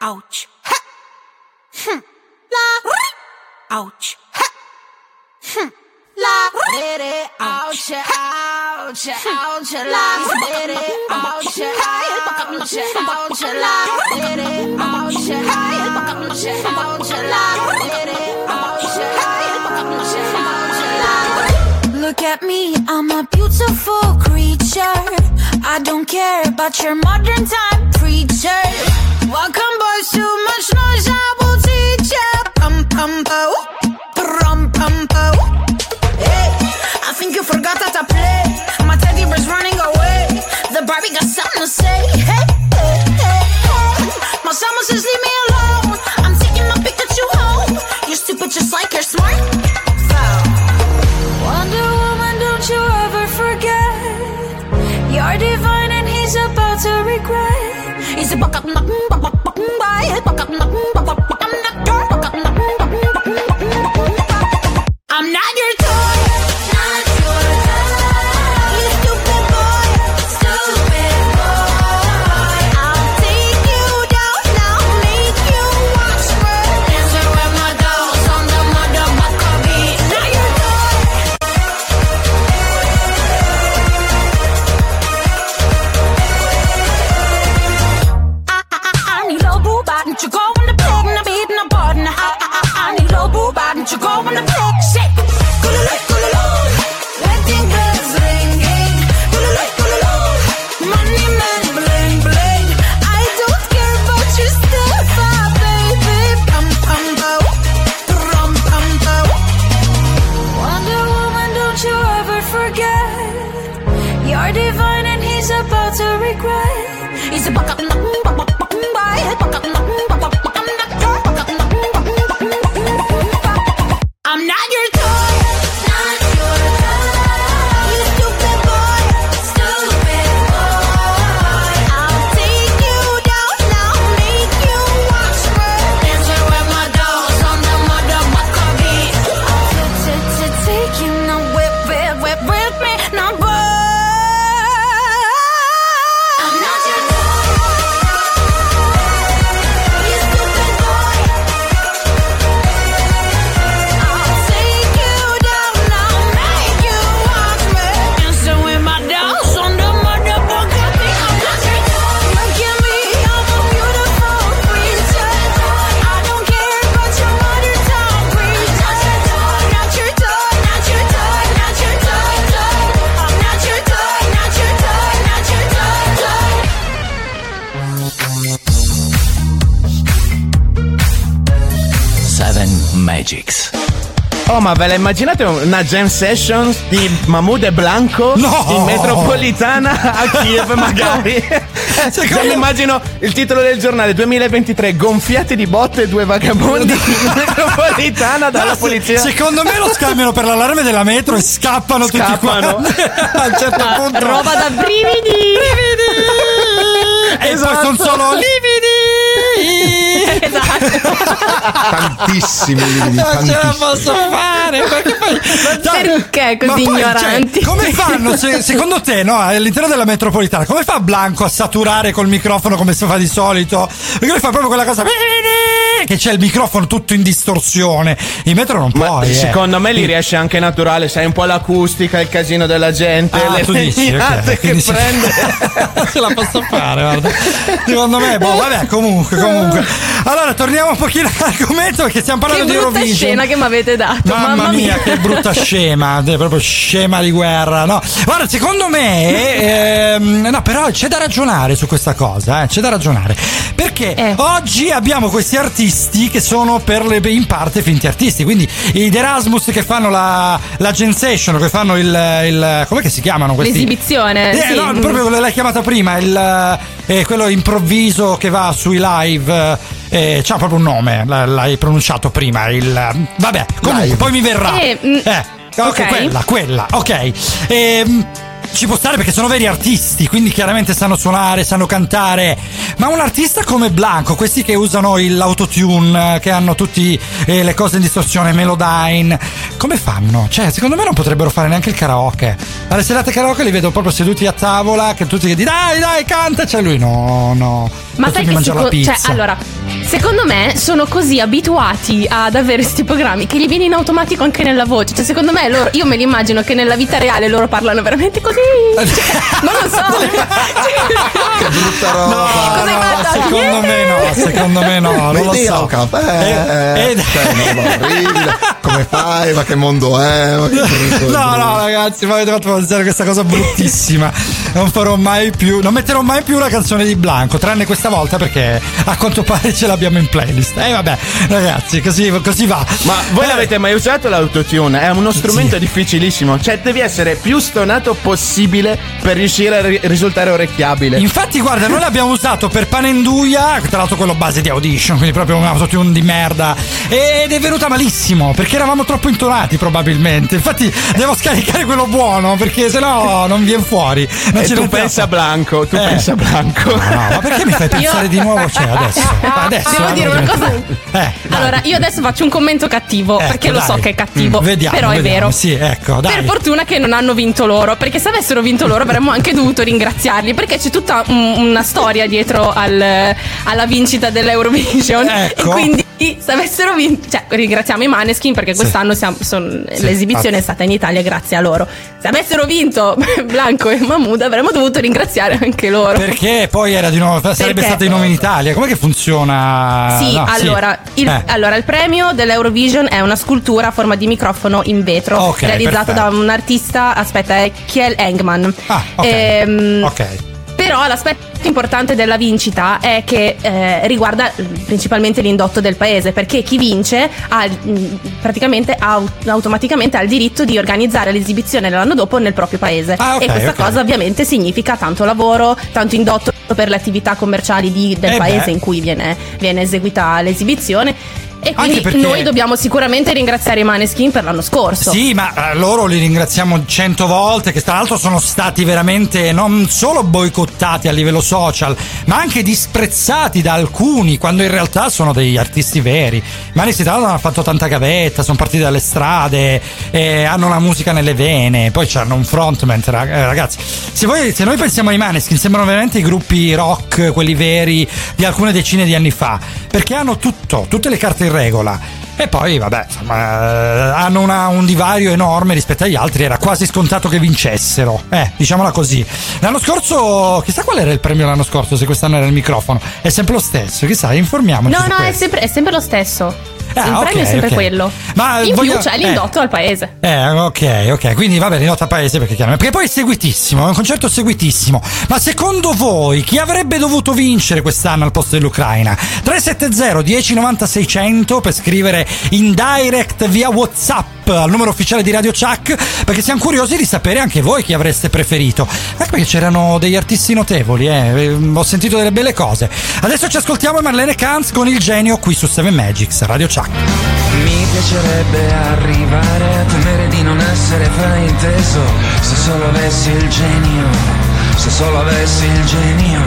Ouch. Ha. Hm. La. Ouch. Ha. Hm. La. Ouch. Ouch. Ouch. La. Ouch. Ouch. Ouch. La. Ouch. Ouch. Ouch. La. Ouch. Ouch. Look at me, I'm a beautiful creature. I don't care about your modern time preacher. Welcome, boys, too much noise, I will teach ya. Pum pum po, pum pum po. Hey, I think you forgot how to play. My teddy bear's running away. The Barbie got something to say. Hey, hey, hey, hey. My summer says leave me alone. I'm taking my Pikachu home. You're stupid just like you're smart. not to regret. Is it bakak nak bakak bakak bay? Bakak nak bakak bakak I'm not your. Oh, ma ve la immaginate una jam session di Mahmood e Blanco No! in metropolitana a Kiev, [laughs] magari? Già mi immagino il titolo del giornale 2023: Gonfiati di botte due vagabondi in metropolitana dalla No, se- polizia. Secondo me lo scambiano per l'allarme della metro e scappano, tutti Scappano. quanti. [laughs] A un certo Ah, punto. roba da brividi. E Esatto. poi sono solo lividi. Esatto. Tantissimi lividi, Non ce la tantissimi. posso fare perché poi Perché ma così poi, cioè, ignoranti? come fanno se- secondo te no, all'interno della metropolitana come fa Blanco a saturare col microfono come si fa di solito perché lui fa proprio quella cosa che c'è il microfono tutto in distorsione in metro non Ma puoi eh. secondo me li riesce anche naturale, sai un po' l'acustica, il casino della gente, Ah, le tu dici, legnate ok, che sì. prende. [laughs] ce la posso fare, guarda. Secondo me, boh, vabbè, comunque, comunque. Allora, torniamo un pochino all'argomento perché stiamo Che parlando di brutta Eurovision. scena che mi avete dato. Mamma, mia, che brutta [laughs] scema, proprio scema di guerra. No, guarda, secondo me, ehm, no, però c'è da ragionare su questa cosa, eh, c'è da ragionare. Perché Eh. oggi abbiamo questi artisti che sono per le, in parte finti artisti, quindi i The Erasmus che fanno la, la Gensation, che fanno il, il come che si chiamano questi? L'esibizione, Eh, sì. no, proprio l'hai chiamata prima, il, eh, quello improvviso che va sui live. Eh, c'ha proprio un nome, l- l'hai pronunciato prima. Il, vabbè, comunque, Live. poi mi verrà. Eh, mm, Eh, ok, ok. quella, quella, ok. Ehm, ci può stare perché sono veri artisti, quindi chiaramente sanno suonare, sanno cantare. Ma un artista come Blanco, questi che usano l'autotune, che hanno tutte le cose in distorsione, Melodyne, come fanno? Cioè, secondo me non potrebbero fare neanche il karaoke. Alle serate karaoke li vedo proprio seduti a tavola, che tutti che dicono dai, dai, canta. Cioè lui no, no. Ma sai che mangiare la seco- pizza. cioè, allora, secondo me sono così abituati ad avere questi programmi che gli viene in automatico anche nella voce. Cioè, secondo me loro, io me li immagino che nella vita reale loro parlano veramente così. Cioè, non lo so. [laughs] Che brutta roba. No, Cosa hai no, fatto? secondo me no, secondo me no, non lo so. Rocca? Eh, Eh, eh, eh, cioè, no, no, orribile. Come fai? Ma che mondo è? Ma che [laughs] No, no, ragazzi, mi avete fatto pensare questa cosa bruttissima. Non farò mai più, non metterò mai più la canzone di Blanco, tranne questa volta perché a quanto pare ce l'abbiamo in playlist. E vabbè, ragazzi, così, così va. Ma voi Eh, l'avete mai usato l'autotune? È uno strumento difficilissimo. Cioè, devi essere più stonato possibile per riuscire a ri- risultare orecchiabile. Infatti, guarda, noi l'abbiamo usato per Panenduia, tra l'altro quello base di Audition, quindi proprio un autotune di merda. Ed è venuta malissimo, perché eravamo troppo intonati probabilmente. Infatti, devo scaricare quello buono, perché sennò non viene fuori. Non E tu pensa a Blanco, tu Eh. pensa a Blanco. Ma no, ma perché mi fai pensare Io- di nuovo? Cioè, adesso. [laughs] adesso Devo eh, dire non una cosa. Eh. Allora, io adesso faccio un commento cattivo Ecco, perché lo so dai. che è cattivo. Mm, vediamo, però è vediamo. vero. Sì, ecco, dai. Per fortuna che non hanno vinto loro, perché se avessero vinto loro avremmo anche dovuto ringraziarli, perché c'è tutta un- una storia dietro al- alla vincita dell'Eurovision. [laughs] Ecco. E quindi se avessero vinto, cioè ringraziamo i Maneskin perché quest'anno siamo- son- l'esibizione è stata in Italia grazie a loro. Se avessero vinto [laughs] Blanco e Mahmood avremmo dovuto ringraziare anche loro. Perché poi era di nuovo, sarebbe? Stato di nuovo in Italia. Com'è che funziona? Sì, No, allora, Il, Eh. allora, il premio dell'Eurovision è una scultura a forma di microfono in vetro Ok, realizzato perfetto. da un artista, aspetta, è Kiel Engman. Ah, ok. Ehm, ok. Però l'aspetto importante della vincita è che eh, riguarda principalmente l'indotto del paese, perché chi vince ha mh, praticamente au- automaticamente ha il diritto di organizzare l'esibizione l'anno dopo nel proprio paese. Ah, ok, e questa ok. cosa ovviamente significa tanto lavoro, tanto indotto per le attività commerciali di- del Eh paese beh. in cui viene, viene eseguita l'esibizione. E Anche quindi perché- noi dobbiamo sicuramente ringraziare i Maneskin per l'anno scorso. Sì, ma eh, loro li ringraziamo cento volte, che tra l'altro sono stati veramente non solo boicottati a livello social, ma anche disprezzati da alcuni, quando in realtà sono degli artisti veri. Ma tra l'altro hanno fatto tanta gavetta, sono partiti dalle strade, eh, hanno la musica nelle vene, poi c'hanno un frontman, eh, ragazzi. Se, voi- se noi pensiamo ai Maneskin, sembrano veramente i gruppi rock, quelli veri, di alcune decine di anni fa, perché hanno tutto, tutte le carte in regola. E poi, vabbè, insomma, eh, hanno una- un divario enorme rispetto agli altri. Era quasi scontato che vincessero. Eh, diciamola così. L'anno scorso, chissà qual era il premio l'anno scorso, se quest'anno era il microfono. È sempre lo stesso, chissà, informiamoci. No, no, è sempre, è sempre lo stesso. Ah, il ok, premio è sempre ok. quello. Ma In voglio- più c'è eh. l'indotto al paese. Eh, ok, ok. Quindi va bene, nota paese perché chiaramente. Perché poi è seguitissimo, è un concerto seguitissimo. Ma secondo voi chi avrebbe dovuto vincere quest'anno al posto dell'Ucraina? 370 1090 600 per scrivere in direct via WhatsApp al numero ufficiale di Radio Chuck, perché siamo curiosi di sapere anche voi chi avreste preferito. Anche perché c'erano degli artisti notevoli, eh. eh, Ho sentito delle belle cose. Adesso ci ascoltiamo Marlene Kanz con il genio qui su 7 Magics, Radio Chuck. Mi piacerebbe arrivare a temere di non essere frainteso Se solo avessi il genio, se solo avessi il genio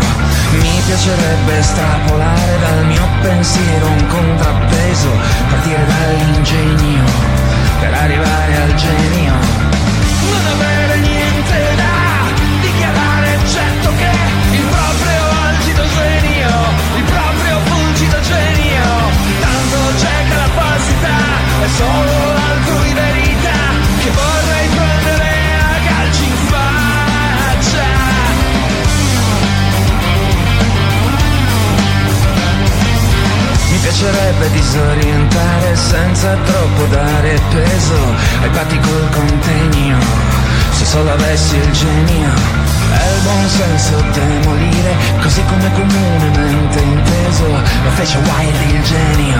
Mi piacerebbe estrapolare dal mio pensiero un contrappeso Partire dall'ingegno per arrivare al genio. Non avere niente da dichiarare eccetto che il proprio algido genio Il proprio fulgido genio Tanto c'è che la falsità è solo piacerebbe disorientare senza troppo dare peso ai patti col contegno. Se solo avessi il genio, è il buon senso demolire, così come comunemente inteso. Lo fece Wiley il genio,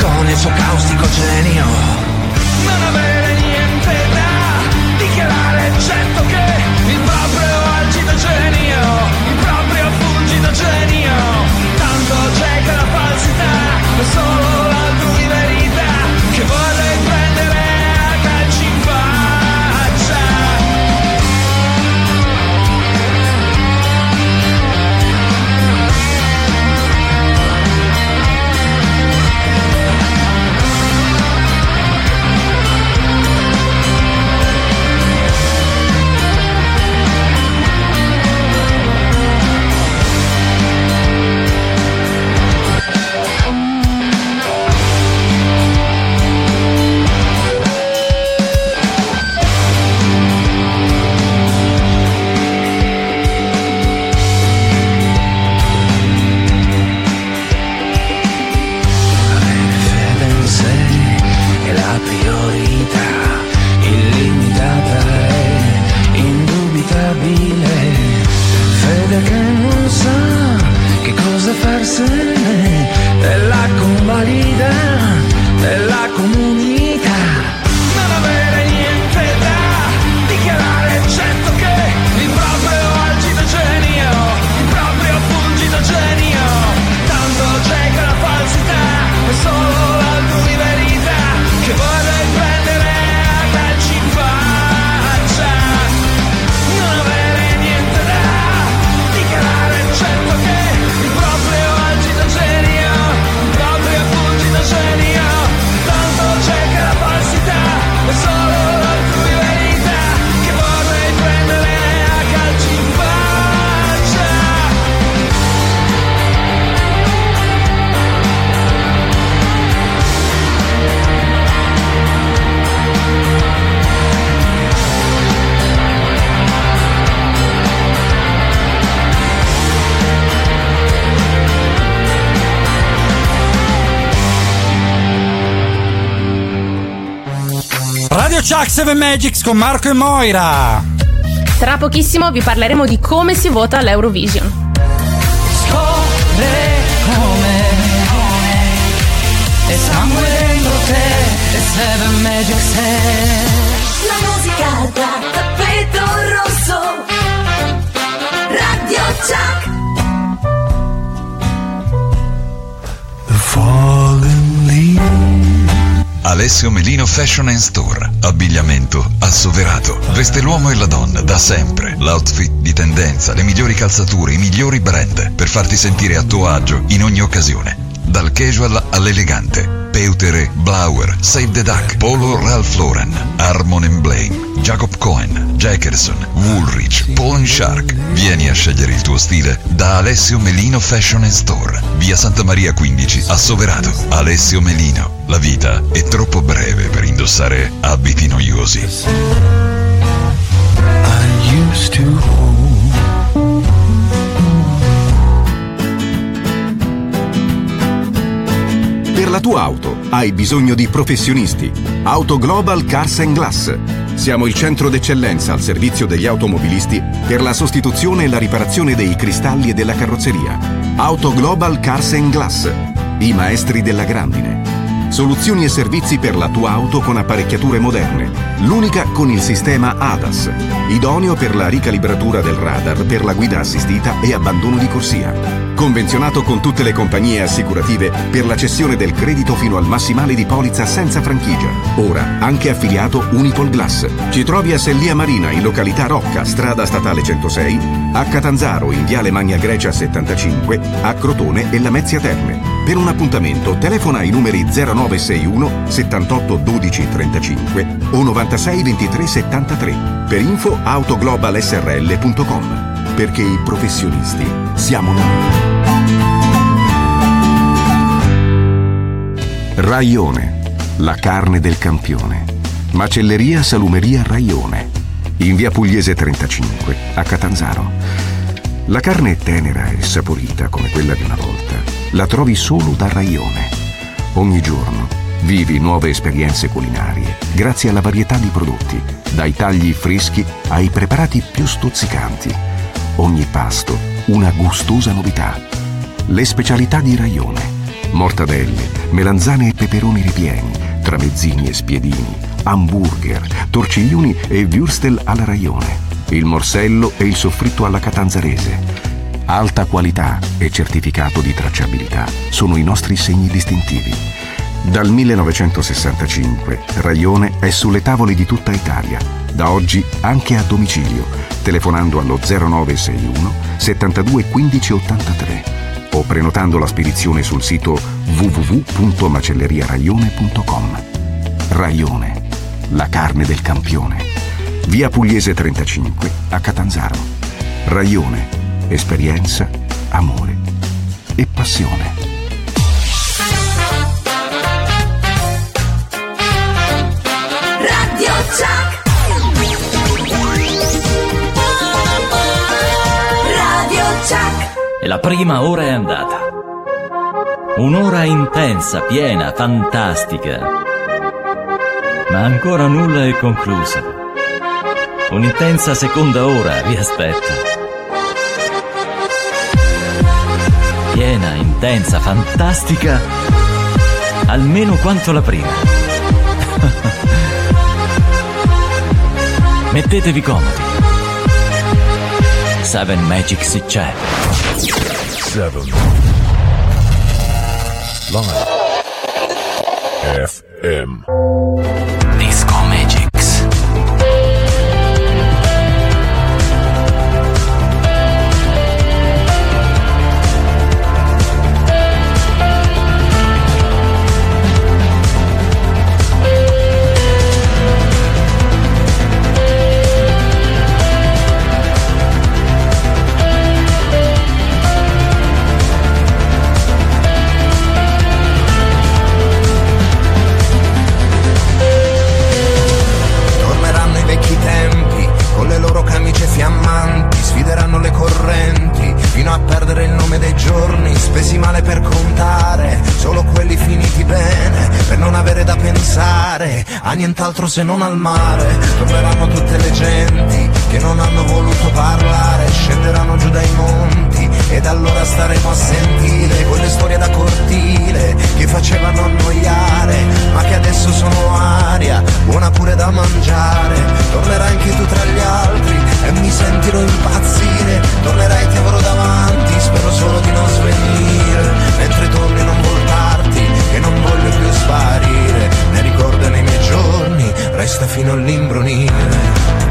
con il suo caustico genio. Non avere niente da dichiarare, eccetto che il proprio algido genio, il proprio fulgido genio. Tanto c'è che la falsità è solo l'altrui Chuck 7 Magics con Marco e Moira. Tra pochissimo vi parleremo di come si vota all'Eurovision. Scopre come E sangue dentro te E Seven Magic Set La musica da tappeto rosso. Radio Chuck. Alessio Melino Fashion and Store. Abbigliamento assoverato. Veste l'uomo e la donna da sempre. L'outfit di tendenza, le migliori calzature, i migliori brand per farti sentire a tuo agio in ogni occasione. Dal casual all'elegante. Peutere, Blauer, Save the Duck, Polo Ralph Lauren, Harmon Blaine, Jacob Cohen, Jackerson, Woolrich, Pawn Shark. Vieni a scegliere il tuo stile da Alessio Melino Fashion Store. Via Santa Maria 15 a Soverato. Alessio Melino. La vita è troppo breve per indossare abiti noiosi. used to hold. Per la tua auto Hai bisogno di professionisti. Auto Global Cars and Glass. Siamo il centro d'eccellenza al servizio degli automobilisti per la sostituzione e la riparazione dei cristalli e della carrozzeria. Auto Global Cars and Glass. I maestri della grandine. Soluzioni e servizi per la tua auto con apparecchiature moderne. L'unica con il sistema ADAS, idoneo per la ricalibratura del radar per la guida assistita e abbandono di corsia. Convenzionato con tutte le compagnie assicurative per la cessione del credito fino al massimale di polizza senza franchigia. Ora anche affiliato Unipol Glass. Ci trovi a Sellia Marina in località Rocca, strada statale 106, a Catanzaro in viale Magna Grecia 75, a Crotone e Lamezia Terme. Per un appuntamento telefona ai numeri 0961 78 12 35 o 96 23 73 per info autoglobalsrl.com perché i professionisti siamo noi. Raione, la carne del campione. Macelleria Salumeria Raione, in via Pugliese 35, a Catanzaro. La carne è tenera e saporita come quella di una volta. La trovi solo da Raione. Ogni giorno vivi nuove esperienze culinarie grazie alla varietà di prodotti, dai tagli freschi ai preparati più stuzzicanti. Ogni pasto una gustosa novità. Le specialità di Raione. Mortadelle, melanzane e peperoni ripieni, tramezzini e spiedini, hamburger, torciglioni e würstel alla Raione. Il morsello e il soffritto alla catanzarese. Alta qualità e certificato di tracciabilità sono i nostri segni distintivi. Dal 1965 Raione è sulle tavole di tutta Italia, da oggi anche a domicilio, telefonando allo 0961 72 15 83 o prenotando la spedizione sul sito www.macelleriaraione.com. Raione, la carne del campione. Via Pugliese 35 a Catanzaro. Raione, esperienza, amore e passione. Radio Chuck. Radio Chuck. E la prima ora è andata. Un'ora intensa, piena, fantastica. Ma ancora nulla è concluso. Un'intensa seconda ora vi aspetta. Piena, intensa, fantastica, almeno quanto la prima. [laughs] Mettetevi comodi. Seven Magics c'è. Seven. Live. FM. Se non al mare. Torneranno tutte le genti che non hanno voluto parlare, scenderanno giù dai monti ed allora staremo a sentire quelle storie da cortile che facevano annoiare, ma che adesso sono aria, buona pure da mangiare. Tornerai anche tu tra gli altri e mi sentirò impazzire. Tornerai ti avrò davanti, spero solo di non svenire. Mentre torni non voltarti, che non voglio più sparire. Ne ricordo resta fino all'imbronire.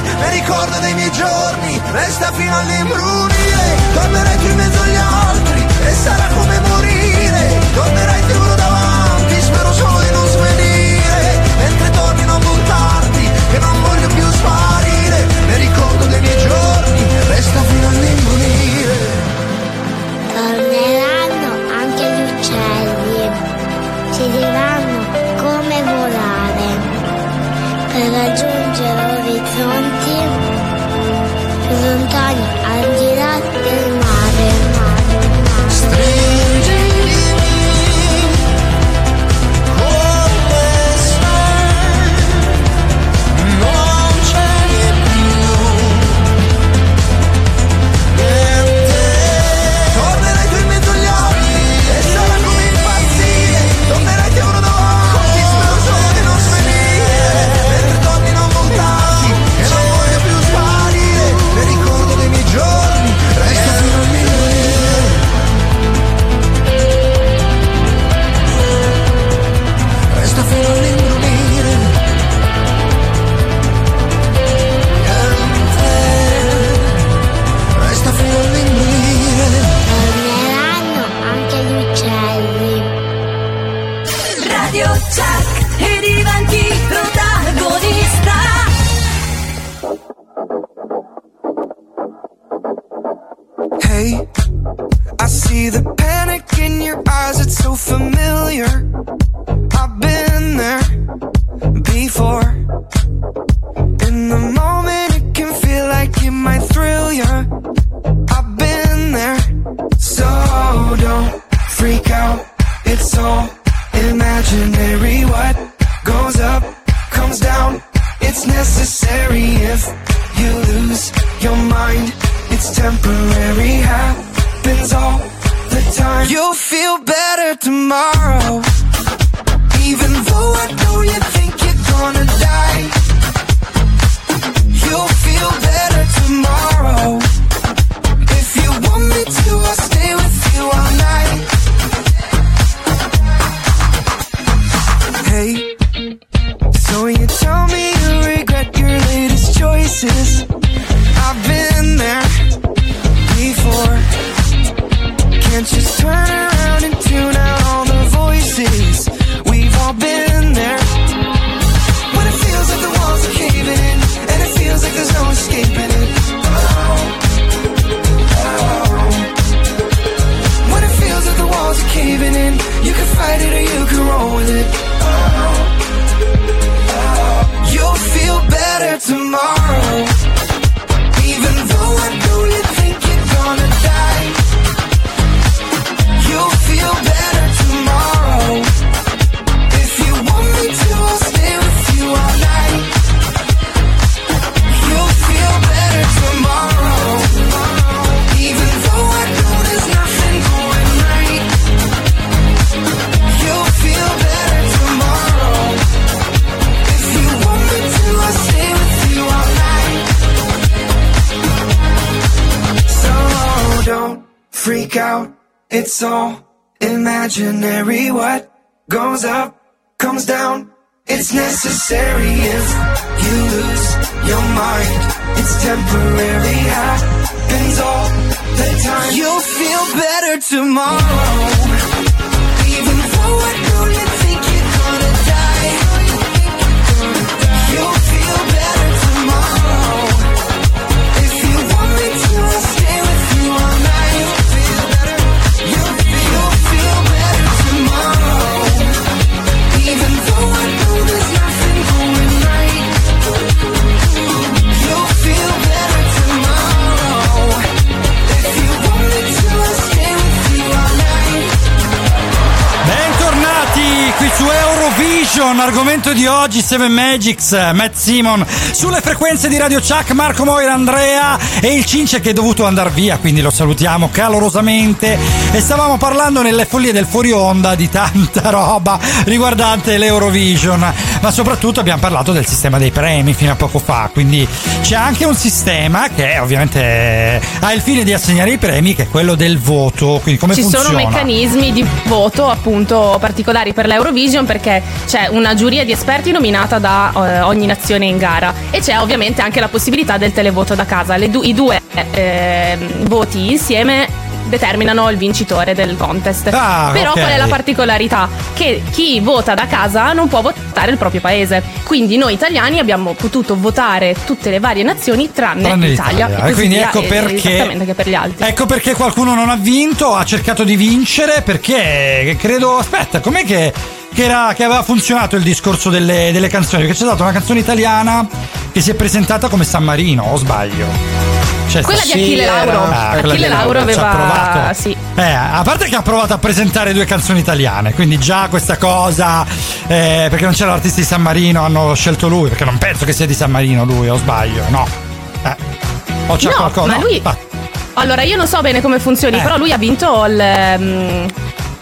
vite, le ricordo dei miei giorni, resta fino all'imbrunire, tornerai tu in mezzo agli altri e sarà come morire, tornerai tu 손 freak out. It's all imaginary. What goes up comes down. It's necessary if you lose your mind. It's temporary. Happens all the time. You'll feel better tomorrow, even though I know you. Station, argomento di oggi 7 Magics, Matt Simon sulle frequenze di Radio Chuck, Marco Moira, Andrea e il Cince che è dovuto andare via, quindi lo salutiamo calorosamente e stavamo parlando nelle follie del fuori onda di tanta [laughs] roba riguardante l'Eurovision, ma soprattutto abbiamo parlato del sistema dei premi fino a poco fa, quindi c'è anche un sistema che ovviamente ha il fine di assegnare i premi che è quello del voto, quindi come Ci funziona? Ci sono meccanismi di voto appunto particolari per l'Eurovision perché c'è c'è una giuria di esperti nominata da eh, ogni nazione in gara e c'è ovviamente anche la possibilità del televoto da casa. Du- I due eh, voti insieme determinano il vincitore del contest. Ah, Però okay. qual è la particolarità? Che chi vota da casa non può votare il proprio paese. Quindi noi italiani abbiamo potuto votare tutte le varie nazioni tranne, tranne l'Italia. E, ah, quindi ecco eh, perché per Ecco perché qualcuno non ha vinto, ha cercato di vincere perché credo aspetta, com'è che che era- che aveva funzionato il discorso delle, delle canzoni? Perché c'è stata una canzone italiana che si è presentata come San Marino, o sbaglio? Cioè, Quella di Achille Lauro. Ah, Achille Lauro aveva. provato. Sì. Eh, a parte che ha provato a presentare due canzoni italiane, quindi già questa cosa, eh, perché non c'era l'artista di San Marino, hanno scelto lui, perché non penso che sia di San Marino lui, o sbaglio, no. Eh. O c'è No, qualcosa? ma no? lui- Va. Allora, io non so bene come funzioni, Eh. però lui ha vinto il, ehm,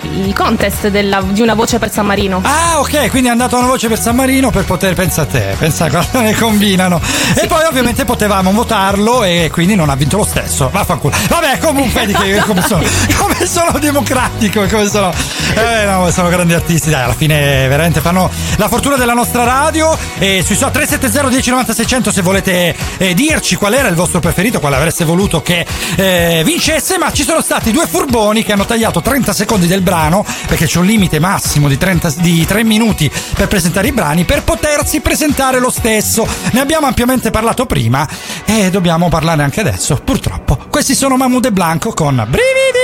il contest della- di una voce per San Marino. Ah, ok, quindi è andato una voce per San Marino per poter, pensa a te, pensa a cosa ne combinano. E poi ovviamente potevamo votarlo e quindi non ha vinto lo stesso. Vaffanculo. Vabbè, comunque vedi che [laughs] come sono, come sono democratico, come sono. Eh, no, sono grandi artisti, dai, alla fine veramente fanno la fortuna della nostra radio. E sui so 370 1090 600 se volete eh, dirci qual era il vostro preferito, quale avreste voluto che eh, vincesse, ma ci sono stati due furboni che hanno tagliato 30 secondi del brano, perché c'è un limite massimo di, 30 di 3 minuti per presentare i brani, per potersi presentare lo stesso. Ne abbiamo ampiamente parlato prima e dobbiamo parlare anche adesso, purtroppo. Questi sono Mahmoud e Blanco con Brividi!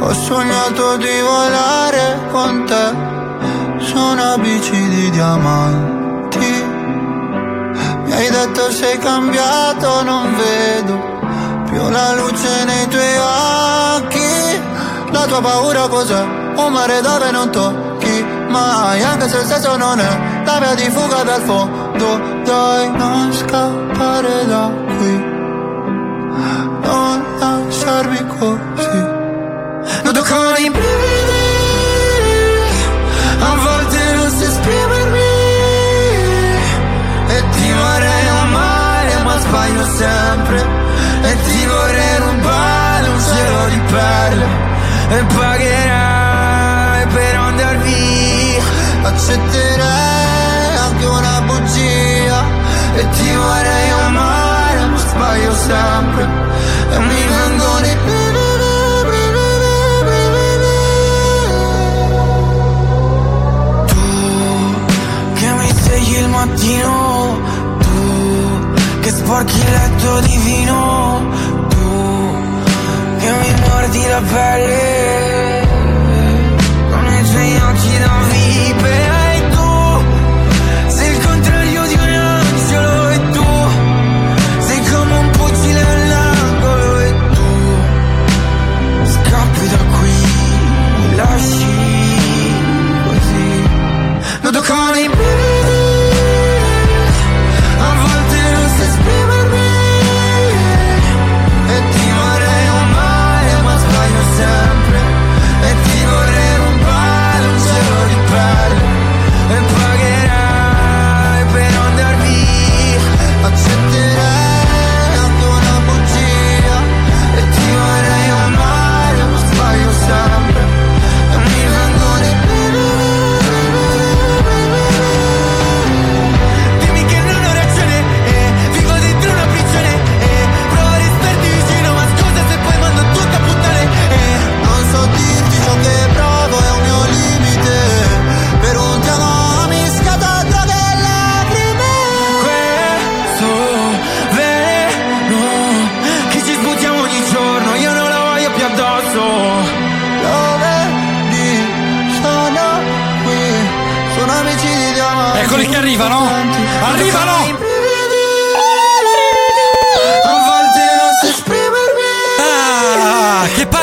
Ho sognato di volare con te su una bici di diamanti. Mi hai detto sei cambiato, non vedo più la luce nei tuoi occhi. La tua paura cos'è? Un mare dove non tocchi mai, anche se il senso non è la via di fuga dal fondo. Dai, non scappare da qui, non lasciarmi così. Noto con i brividi E pagherai per andar via. Accetterei anche una bugia. E ti vorrei amare ma sbaglio sempre. E mi vengono i che mi svegli il mattino, tu che sporchi il letto di vino, tu mordi la pelle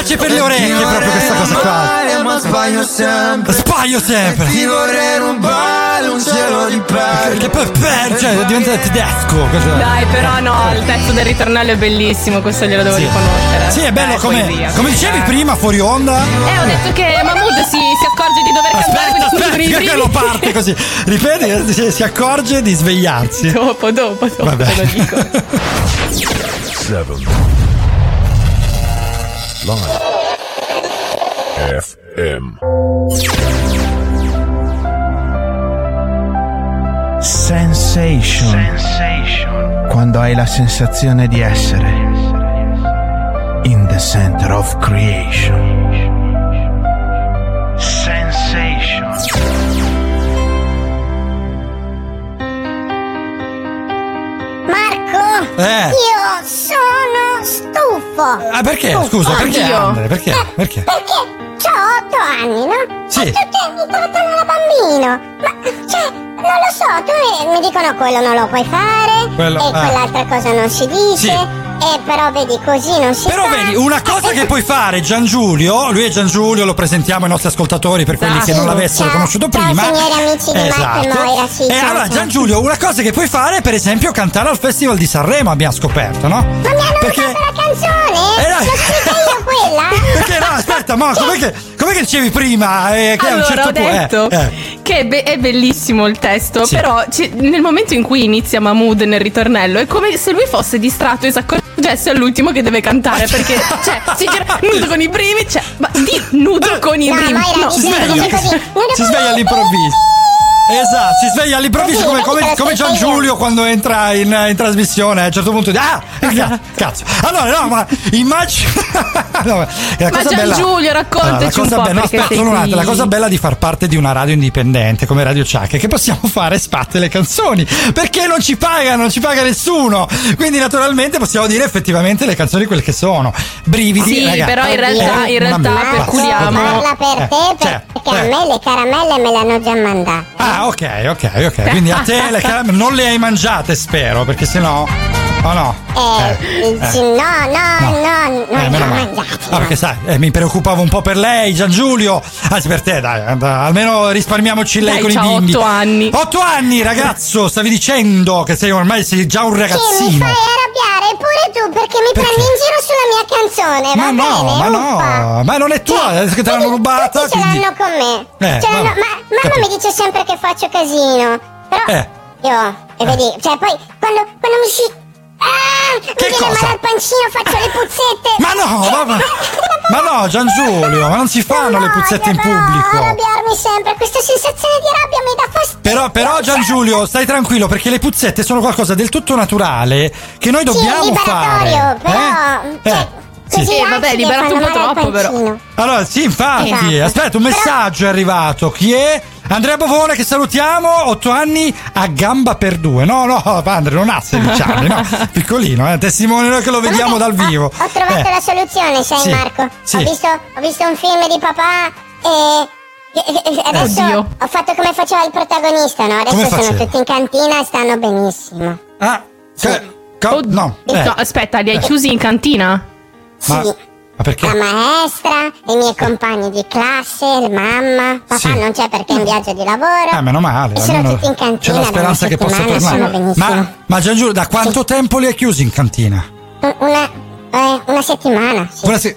Pace per le orecchie proprio questa cosa qua. Ma sbaglio sempre Sbaglio sempre. Ti vorrei rubare un cielo di perle Che poi per, cioè diventa tedesco. Dai, però no, il pezzo del ritornello è bellissimo, questo glielo devo Sì. riconoscere. Sì, è bello come, poesia. come dicevi Eh. prima fuori onda. Eh, ho detto che Mahmood si, si accorge di dover cantare Aspetta, quindi aspetta, che lo parte così. Ripeti, eh, si, si accorge di svegliarsi. Dopo, dopo, dopo Vabbè. te lo dico. [laughs] 7 Live. FM. Sensation. Sensation. Quando hai la sensazione di essere in the center of creation. Sensation. Marco! Eh. Io stufo. Ah, perché? Stufo. Scusa, perché. Andre? Perché? Perché? Perché ho otto anni, no? Sì. E tutti mi trattano da bambino. Ma, cioè, non lo so, tu mi, mi dicono quello non lo puoi fare, Quello- e ah. quell'altra cosa non si dice, Sì. E però vedi così non si Però fa. vedi, una cosa che puoi fare, Gian Giulio, lui è Gian Giulio, lo presentiamo ai nostri ascoltatori per quelli che non l'avessero Ciao. conosciuto Ciao, prima. signori amici di Marco e Moira, sì, e ciao, allora, ciao. Gian Giulio, una cosa che puoi fare è per esempio cantare al Festival di Sanremo, abbiamo scoperto, no? Ma mi hanno Perché- la canzone? Eh, dai. L'ho scritta io quella? [laughs] Perché no, aspetta, ma com'è che, com'è che dicevi prima? eh, che a un Allora, certo ho punto- detto eh, eh. che è, be- è bellissimo il testo, Sì. però ci- nel momento in cui inizia Mahmood nel ritornello è come se lui fosse distratto e si accorgesse all'ultimo che deve cantare perché cioè, si gira nudo con i brividi, cioè, ma di nudo con i No. Moira, No, dice così. Si sveglia all'improvviso. Esatto, si sveglia all'improvviso come, come, come Gian. Giulio quando entra in, in trasmissione a un certo punto dice, ah, cazzo, cazzo. Allora no, ma immagino [laughs] no, ma la Ma cosa Gian bella- Giulio, raccontaci Allora, la cosa un po', bella- no, aspetta, un attimo, la cosa bella di far parte di una radio indipendente come Radio Chuck è che possiamo fare spatte le canzoni perché non ci pagano, non ci paga nessuno quindi naturalmente possiamo dire effettivamente le canzoni quelle che sono brividi Sì, ragazzi, però in realtà- è in realtà bella perculiamo. Parla per Eh, te cioè, perché eh. a me le caramelle me le hanno già mandate. Ah, ok, ok, ok. Quindi a te le caramelle non le hai mangiate, spero, perché sennò. Oh no. Eh, eh. sì, no, no, no, non Eh, meno ho male. mangiate. No, perché sai, eh, mi preoccupavo un po' per lei, Gian Giulio. Anzi, per te, dai, and- almeno risparmiamoci lei Dai, con i bimbi. otto anni. Otto anni, ragazzo, stavi dicendo che sei ormai sei già un Che mi ragazzino. fai arrabbiare pure tu perché mi Perché? prendi in giro sulla mia canzone, Ma va no, bene? ma uffa. no, ma non è tua, è che te l'hanno rubata. Tutti ce quindi- l'hanno con me. Eh, Ce l'hanno- ma mamma capito. mi dice sempre che faccio casino. Però Eh. io, e vedi, cioè poi quando, quando mi si. Ah, mi Che viene cosa? male al pancino, faccio le puzzette. Ma no, ma, ma, no, Gian Giulio, ma non si fanno le puzzette in pubblico. arrabbiarmi sempre, questa sensazione di rabbia mi dà fastidio. Però, però Gian Giulio, stai tranquillo perché le puzzette sono qualcosa del tutto naturale che noi Sì, dobbiamo liberatorio, fare. però, Eh? cioè, Eh, sì. Così Eh, vabbè, liberato un po' troppo, però. Allora, sì, infatti. Esatto. Aspetta, un messaggio è arrivato. Chi è? Andrea Bovone che salutiamo, 8 anni a gamba per due. No, no, Andre non ha 16 [laughs] anni, no. Piccolino, eh, testimone noi che lo vediamo dal vivo. Ho trovato Eh, la soluzione, sai Sì, Marco? sì. Ho, visto, ho visto un film di papà e... Adesso Oddio. ho fatto come faceva il protagonista, no? Adesso sono tutti in cantina e stanno benissimo. Ah, che- co- no, eh, No, aspetta, li hai chiusi in cantina? Ma, Sì. ma perché? La maestra, i miei compagni di classe, la mamma, papà Sì. non c'è perché è in viaggio di lavoro. Ah, meno male. E sono tutti in cantina C'è la speranza che possa tornare. Ma, ma Gian Giulio, da quanto tempo li hai chiusi in cantina? Una, eh, una settimana. Sì, Una se-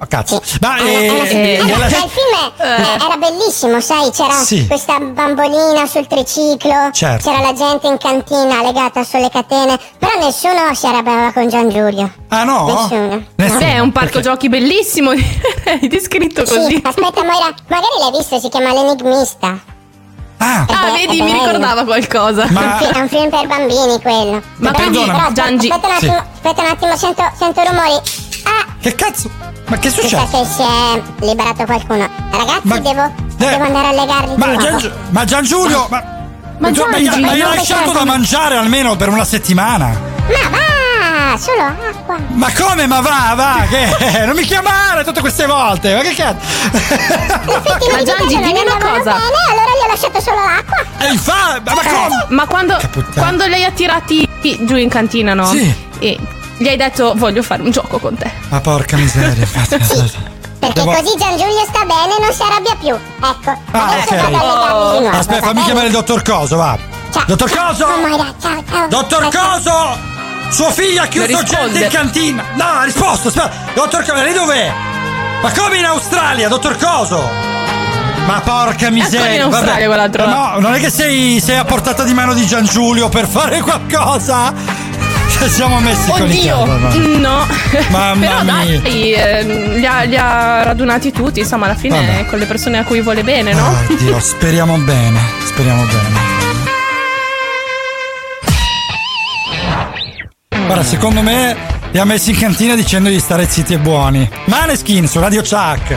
sì, sì. Oh, cazzo. Ma Eh, eh, eh, eh, nella- ma il film eh, era bellissimo, sai, c'era Sì. questa bambolina sul triciclo, Certo. c'era la gente in cantina legata sulle catene, però nessuno si arrabbiava con Gian Giulio. Ah no? Nessuno. Nessuno. Beh, è un parco Perché? giochi bellissimo. [laughs] Hai descritto Sì, così. aspetta Moira, magari l'hai visto, si chiama L'Enigmista. Ah, Ah, Eh, vedi, è mi bello. ricordava qualcosa. È un Ma- È un film per bambini quello. Ma Però- quindi, però aspetta- Giangi- Aspetta un Sì. attimo, aspetta un attimo, sento, sento rumori. Ah, che cazzo? Ma che mi sa succede? che si è liberato qualcuno. Ragazzi, Ma- devo, eh, devo andare a legarli Ma. Gian, Gi- ma Gian Giulio, ma, Ma Giangi, ma gli ma hai lasciato da mangiare almeno per una settimana? Ma va, solo acqua. Ma come? Ma va, va, che? [laughs] Non mi chiamare tutte queste volte, ma che cazzo? [laughs] Ma Giangi, dimmi una cosa. Bene, allora gli ho lasciato solo l'acqua. E infa- ma, ma come? Ma quando, quando li hai attirati giù in cantina, no? Sì. E gli hai detto voglio fare un gioco con te. Ma porca miseria. [laughs] Perché Devo- così Gian Giulio sta bene e non si arrabbia più. Ecco, Ah, adesso ok. vado a legarli di nuovo. Aspetta, fammi bene? chiamare il dottor Coso, va. Ciao. Dottor Coso! Ciao, Moira, ciao, ciao. Dottor Aspetta. Coso! Sua figlia ha chiuso gente in cantina! No, ha risposto, aspetta! Dottor Coso, lei dov'è? Ma come in Australia, dottor Coso? Ma porca miseria! in Australia, vabbè. No, non è che sei, sei a portata di mano di Gian Giulio per fare qualcosa? siamo messi Oddio. con i cavoli. No, mamma mia. Dai, ehm, li, ha, li, ha, radunati tutti, insomma, alla fine Vabbè. con le persone a cui vuole bene, no? Ah, Oddio, speriamo bene, speriamo bene. Guarda, secondo me li ha messi in cantina dicendogli di stare zitti e buoni. Maneskin su Radio Chuck.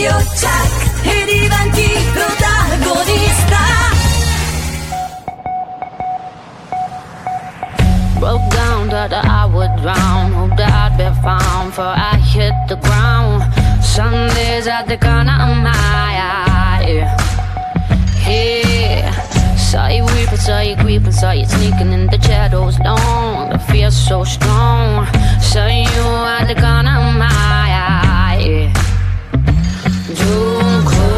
Radio Chuck e diventi protagonista. Broke down that I would drown. Hoped I'd be found for I hit the ground. Sundays at the corner of my eye. Yeah. Saw you weeping, saw you creeping, saw you sneaking in the shadows long. The fear so strong. Saw you at the corner of my eye. Don't come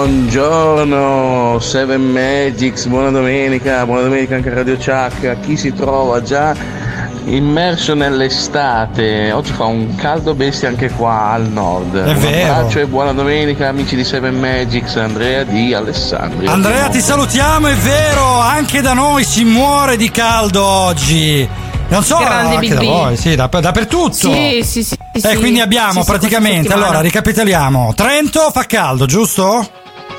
buongiorno, Seven Magics, buona domenica, buona domenica anche a Radio Chuck. Chi si trova già immerso nell'estate? Oggi fa un caldo bestia anche qua al nord. È un vero. abbraccio e buona domenica amici di Seven Magics, Andrea di Alessandria. Andrea, ti salutiamo, è vero, anche da noi si muore di caldo oggi. Non so, Grande anche da voi, sì, da- dappertutto. Sì, sì, sì. E sì. quindi abbiamo Sì, praticamente, allora ricapitoliamo. Trento fa caldo, giusto?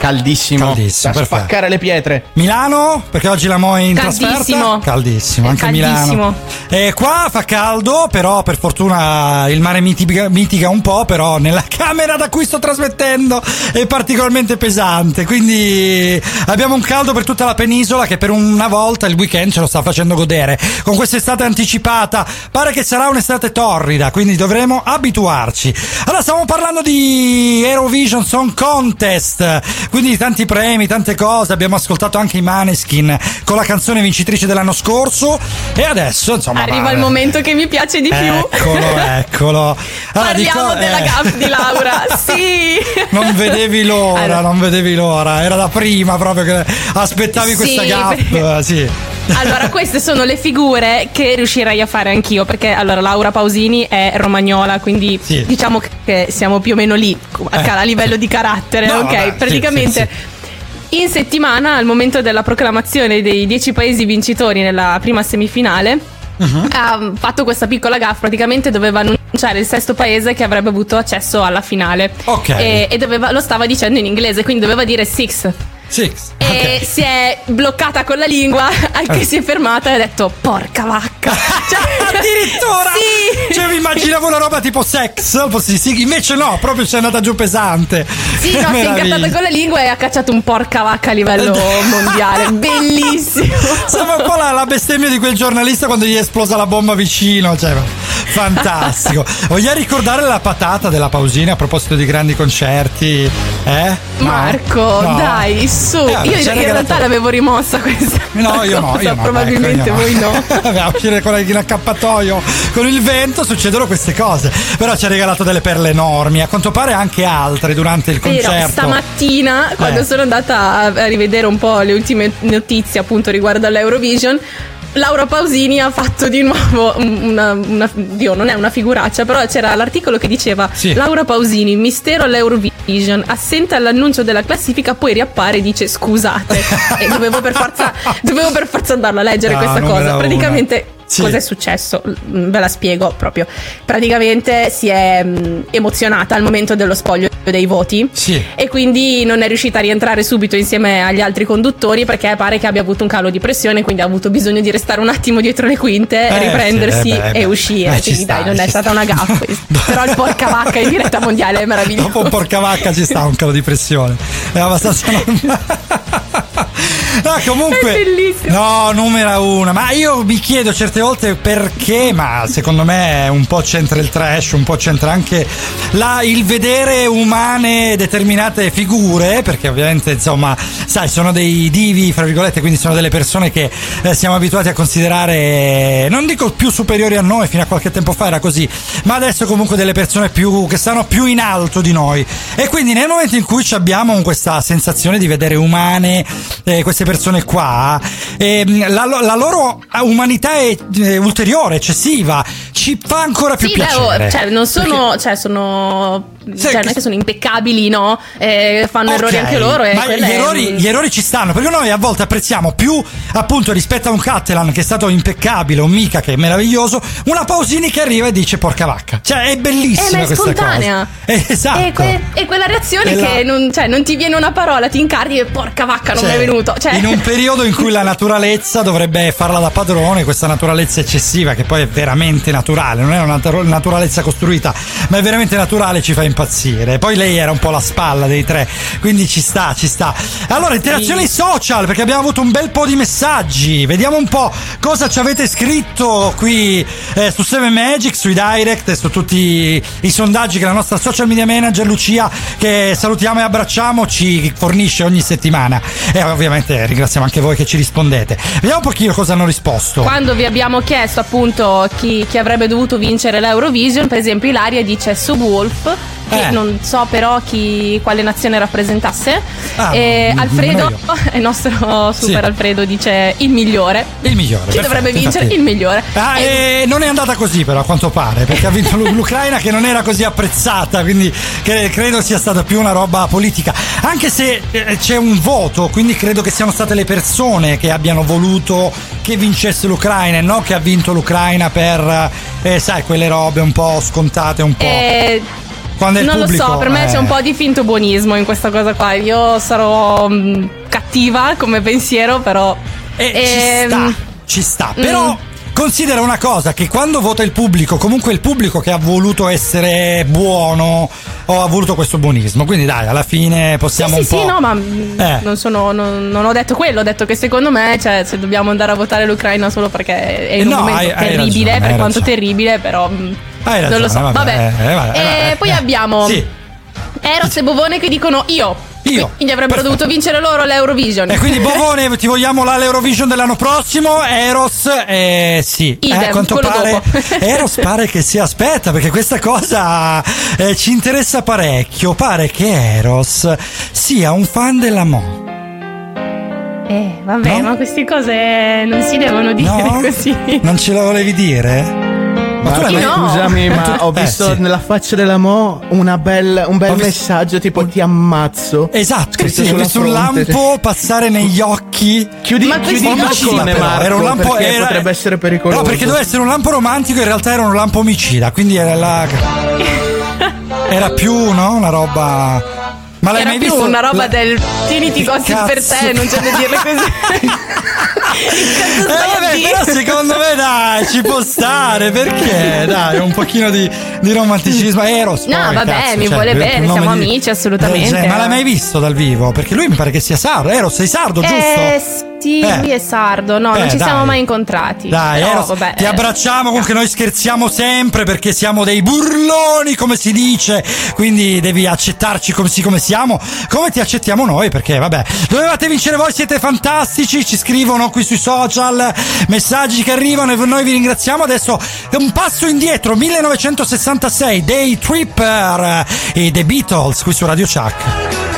Caldissimo. Caldissimo, Da perfetto. spaccare le pietre. Milano, perché oggi la Mo è in Caldissimo. trasferta. Caldissimo, anche Caldissimo. Milano. E qua fa caldo, però per fortuna il mare mitiga, mitiga un po', però nella camera da cui sto trasmettendo è particolarmente pesante. Quindi abbiamo un caldo per tutta la penisola che per una volta il weekend ce lo sta facendo godere. Con quest'estate anticipata pare che sarà un'estate torrida, quindi dovremo abituarci. Allora stiamo parlando di Eurovision Song Contest, quindi tanti premi, tante cose. Abbiamo ascoltato anche i Maneskin con la canzone vincitrice dell'anno scorso e adesso insomma Arriva va- il momento che mi piace di più. Eccolo, eccolo. [laughs] Allora, Parliamo dico, della eh, gaff di Laura. [laughs] Sì. Non vedevi l'ora, Allora. non vedevi l'ora. Era da prima proprio che aspettavi Sì, questa gaff. perché- [laughs] Sì. Allora, queste sono le figure che riuscirei a fare anch'io, perché allora Laura Pausini è romagnola, quindi Sì. diciamo che siamo più o meno lì a, Eh. a livello di carattere, No, ok? vabbè, sì, Praticamente in settimana, al momento della proclamazione dei 10 paesi vincitori nella prima semifinale, Mhm. ha fatto questa piccola gaff, praticamente doveva annunciare il sesto paese che avrebbe avuto accesso alla finale. Ok. E, e doveva- lo stava dicendo in inglese, quindi doveva dire six. Six. E si è bloccata con la lingua, anche Eh. si è fermata e ha detto porca vacca. [laughs] Cioè, Addirittura? Sì. [laughs] Cioè, mi immaginavo una roba tipo sex. sì, sì, invece no, proprio c'è andata giù pesante. Sì, no, si è incartata con la lingua e ha cacciato un porca vacca a livello mondiale. [laughs] Bellissimo. Sembra un po' la, la bestemmia di quel giornalista quando gli è esplosa la bomba vicino. Cioè, fantastico. [laughs] Vogliamo ricordare la patata della Pausina a proposito di grandi concerti? Eh? No? Marco, No? dai, su. Eh, vabbè, io in regalato- realtà l'avevo rimossa questa. No, io no, cosa, io no. Probabilmente ecco, voi no. Vabbè, uscire con in accappatoio con il vento succedono queste cose. Però ci ha regalato delle perle enormi, a quanto pare anche altre durante il Vero, concerto. stamattina, quando Eh. sono andata a, rivedere un po' le ultime notizie appunto riguardo all'Eurovision, Laura Pausini ha fatto di nuovo un- una, una- Dio, non è una figuraccia, però c'era l'articolo che diceva Sì. Laura Pausini, mistero all'Eurovision, assente all'annuncio della classifica, poi riappare e dice scusate. e dovevo per forza, [laughs] dovevo per forza andarla a leggere No, questa numero cosa. Praticamente. Sì. Cosa è successo? Mm, Ve la spiego proprio. Praticamente si è mm, emozionata al momento dello spoglio dei voti Sì. e quindi non è riuscita a rientrare subito insieme agli altri conduttori perché pare che abbia avuto un calo di pressione, quindi ha avuto bisogno di restare un attimo dietro le quinte, Eh, riprendersi sì, eh, beh, e beh. uscire. Eh, ci quindi sta, dai, non è ci stata sta. una gaffa. [laughs] Però il porca vacca in diretta mondiale è meraviglioso. Dopo un porca vacca ci sta un calo di pressione. È abbastanza [laughs] normale. No, comunque. È bellissimo. No, numero uno. Ma io mi chiedo certe volte perché, ma secondo me un po' c'entra il trash, un po' c'entra anche la- il vedere umane determinate figure, perché ovviamente, insomma, sai, sono dei divi, fra virgolette, quindi sono delle persone che eh, siamo abituati a considerare, non dico più superiori a noi, fino a qualche tempo fa era così, ma adesso comunque delle persone più, che stanno più in alto di noi. E quindi nel momento in cui ci abbiamo questa sensazione di vedere umane eh, queste persone qua, ehm, la, la loro umanità è eh, ulteriore, eccessiva, ci fa ancora più Sì, beh, oh, piacere. cioè, non sono, cioè, sono, cioè, non è che sono impeccabili, no? Eh, fanno errori Ok, anche loro. E ma gli è errori, gli errori ci stanno perché noi a volte apprezziamo più appunto rispetto a un Cattelan che è stato impeccabile, un Mica che è meraviglioso, una Pausini che arriva e dice porca vacca. Cioè è bellissima Eh, è questa spontanea. cosa. [laughs] Eh, esatto. E, que- quella reazione la- che non, cioè, non ti viene una parola, ti incarni e porca vacca, non Cioè, mi è venuto. Cioè, In un periodo in cui la naturalezza dovrebbe farla da padrone, questa naturalezza eccessiva che poi è veramente naturale, non è una natu- naturalezza costruita, ma è veramente naturale, ci fa impazzire. Poi lei era un po' la spalla dei tre, quindi ci sta, ci sta. Allora, interazioni social, perché abbiamo avuto un bel po' di messaggi. Vediamo un po' cosa ci avete scritto qui eh, su 7 Magic, sui direct e su tutti i sondaggi che la nostra social media manager Lucia, che salutiamo e abbracciamo, ci fornisce ogni settimana. E ovviamente ringraziamo anche voi che ci rispondete. Vediamo un pochino cosa hanno risposto. Quando vi abbiamo chiesto appunto chi, chi avrebbe dovuto vincere l'Eurovision, per esempio Ilaria dice Subwolf, che Eh. non so però chi, quale nazione rappresentasse. Ah, E di- Alfredo, [laughs] il nostro super Sì. Alfredo, dice il migliore. Il migliore. Chi perfetto, dovrebbe vincere? infatti. Il migliore. Ah, e non è andata così però a quanto pare perché ha vinto l'U- [laughs] l'Ucraina che non era così apprezzata quindi cre- credo sia stata più una roba politica anche se eh, c'è un voto quindi credo che siano state le persone che abbiano voluto che vincesse l'Ucraina e non che ha vinto l'Ucraina per eh, sai quelle robe un po' scontate un po' Eh, quando è il non pubblico, lo so, per me eh. c'è un po' di finto buonismo in questa cosa qua. Io sarò mm, cattiva come pensiero, però. ci ehm, sta, ci sta. mm. Però considera una cosa, che quando vota il pubblico, comunque il pubblico che ha voluto essere buono o ha voluto questo buonismo. Quindi dai, alla fine possiamo Sì, un sì, po'... sì, no, ma mm, Eh. non, sono, non, non ho detto quello, ho detto che secondo me, cioè, se dobbiamo andare a votare l'Ucraina solo perché è in No, un momento hai- hai terribile, ragione, per hai quanto ragione. terribile, però Hai non lo so. ragione, Vabbè. vabbè, eh, vabbè, E vabbè, poi eh. abbiamo Sì. Eros e Bovone che dicono io. Io. Quindi avrebbero dovuto vincere loro l'Eurovision. E quindi [laughs] Bovone ti vogliamo l'Eurovision dell'anno prossimo, Eros, eh, sì, Idem, eh, a quanto pare dopo. [laughs] Eros pare che si aspetta perché questa cosa eh, ci interessa parecchio, pare che Eros sia un fan della Mo. Eh, vabbè, No? ma queste cose non si devono dire No? [laughs] così. Non ce la volevi dire? Ma tu l'hai mai- scusami, Ma [laughs] ho eh, visto sì. nella faccia della Mo una bella- un bel Ho visto- messaggio tipo ti ammazzo. Esatto, sì, ho visto un lampo passare negli occhi. Chiudi, Ma chiudi il occhi- balcone, Marco, era un lampo perché era- potrebbe essere pericoloso. No, perché doveva essere un lampo romantico, in realtà era un lampo omicida, quindi era la. [laughs] Era più, no? Una roba. Ma l'hai Era mai più visto? una roba La- del tieniti così per te, non c'è da dirle così. [laughs] Eh, vabbè, però secondo me dai, ci può stare, perché? Dai, un pochino di, di romanticismo. Eros. No, poi, vabbè, cazzo, mi cioè, vuole bene, siamo di- amici, assolutamente. del genere. ma l'hai mai visto dal vivo? Perché lui mi pare che sia sardo. Eros, sei sardo, giusto? Eh, sì, Eh. lui è sardo, no, Eh, non ci dai. siamo mai incontrati. Dai, Però, Eros, vabbè, ti eh, abbracciamo, comunque noi scherziamo sempre perché siamo dei burloni, come si dice, quindi devi accettarci come, sì, come siamo, come ti accettiamo noi, perché vabbè, dovevate vincere voi, siete fantastici, ci scrivono qui sui social, messaggi che arrivano e noi vi ringraziamo, adesso un passo indietro, 1966, dei Tripper e The Beatles qui su Radio Chuck.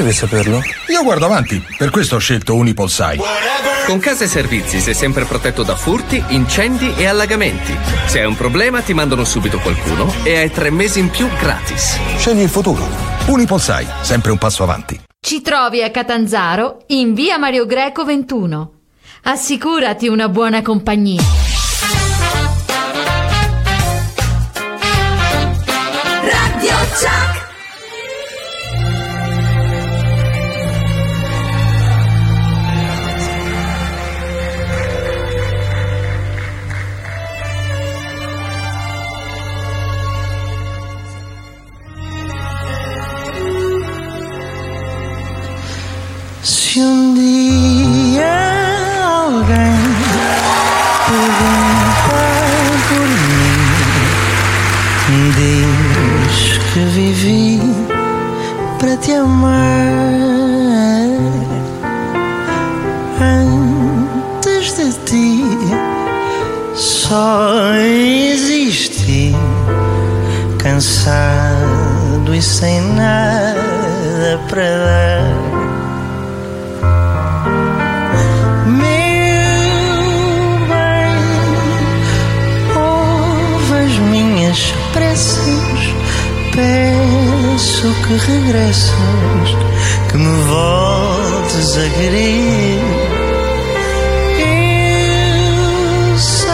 A saperlo? Io guardo avanti, per questo ho scelto Unipolsai. Con Casa e Servizi sei sempre protetto da furti, incendi e allagamenti. Se hai un problema ti mandano subito qualcuno e hai tre mesi in più gratis. Scegli il futuro. Unipolsai, sempre un passo avanti. Ci trovi a Catanzaro in via Mario Greco 21. Assicurati una buona compagnia. Se um dia alguém perguntar por mim, diz que vivi para te amar. Antes de ti, só existi cansado e sem nada para dar. Que regresses, que me voltes a querer. Eu sei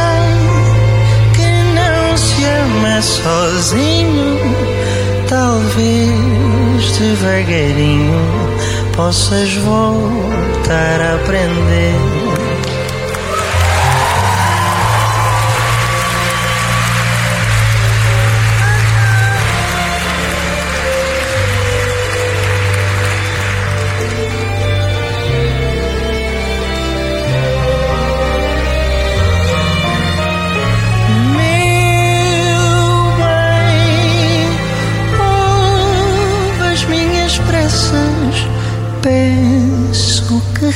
que não se ama sozinho, talvez devagarinho possas voltar a aprender.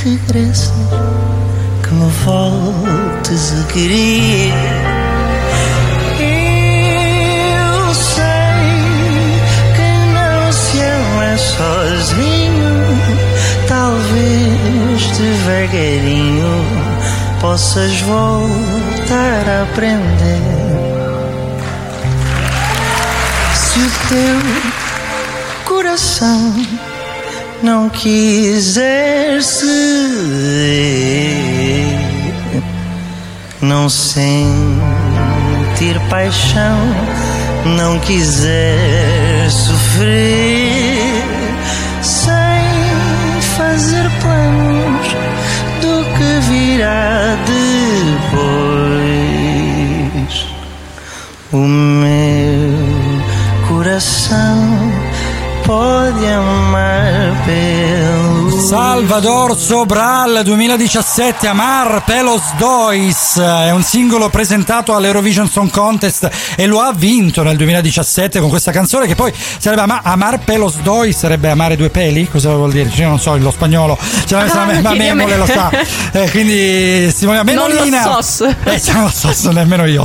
Regresses, que me voltes a querer. Eu sei que não se ama sozinho, talvez devagarinho possas voltar a aprender. Se o teu coração não quiser ceder, não sentir paixão, não quiser sofrer, sem fazer planos do que virá depois. O meu coração podía amar, pero Salvador Sobral 2017 Amar Pelos Dois è un singolo presentato all'Eurovision Song Contest e lo ha vinto nel 2017 con questa canzone che poi sarebbe ama- Amar Pelos Dois sarebbe amare due peli cosa vuol dire? Cioè, non so lo spagnolo ce l'ha messa Ah, me. Memole lo sa [laughs] Eh, quindi Simona Non lo Memolina sos. eh, non lo so nemmeno io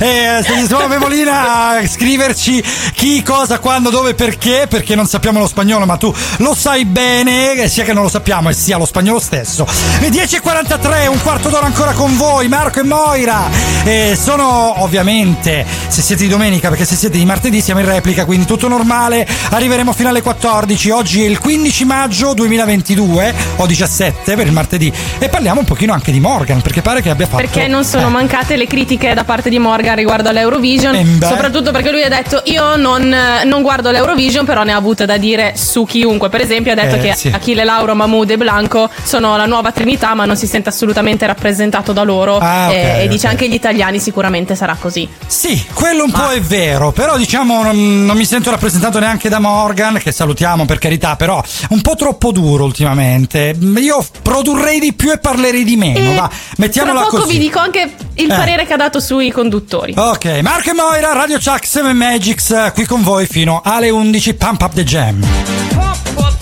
eh, Simona Memolina a scriverci chi, cosa, quando, dove, perché perché non sappiamo lo spagnolo ma tu lo sai bene eh, sia che non lo sappiamo e sia lo spagnolo stesso. Le 10.43 un quarto d'ora ancora con voi Marco e Moira. Eh, sono ovviamente se siete di domenica perché se siete di martedì siamo in replica quindi tutto normale. Arriveremo fino alle 14 oggi è il 15 maggio 2022 o 17 per il martedì. E parliamo un pochino anche di Morgan perché pare che abbia fatto Perché non sono Eh, mancate le critiche da parte di Morgan riguardo all'Eurovision, Eh, soprattutto perché lui ha detto io non, non guardo l'Eurovision, però ne ha avute da dire su chiunque. Per esempio ha detto Eh, che sì. Achille Lauro, Lauro, Mahmoud e Blanco sono la nuova trinità, ma non si sente assolutamente rappresentato da loro. Ah, okay, eh, e, okay. dice anche gli italiani sicuramente sarà così. Sì, quello un ma... po' è vero, però diciamo non, non, mi sento rappresentato neanche da Morgan, che salutiamo per carità, però un po' troppo duro ultimamente. Io produrrei di più e parlerei di meno. E va, mettiamola tra poco così. vi dico anche il eh. parere che ha dato sui conduttori. Ok, Marco e Moira, Radio Chuck 7 Magics, eh, qui con voi fino alle 11. Pump up the jam.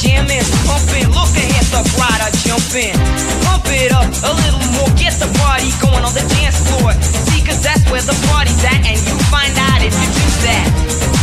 jamming. Pumping, look ahead, the crowd are jumping. Pump it up a little more, get the party going on the dance floor. See, cause that's where the party's at, and you find out if you do that.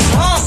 Oh.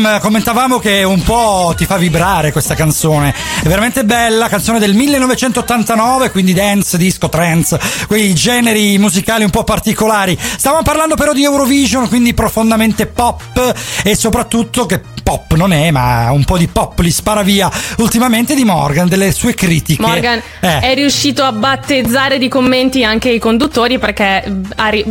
Jam. Commentavamo che un po' ti fa vibrare questa canzone. È veramente bella, canzone del 1989, quindi dance, disco, trance, quei generi musicali un po' particolari. Stavamo parlando però di Eurovision, quindi profondamente pop e soprattutto che pop non è, ma un po' di pop li spara via ultimamente di Morgan, delle sue critiche. Morgan Eh. è riuscito a battezzare di commenti anche i conduttori perché mm,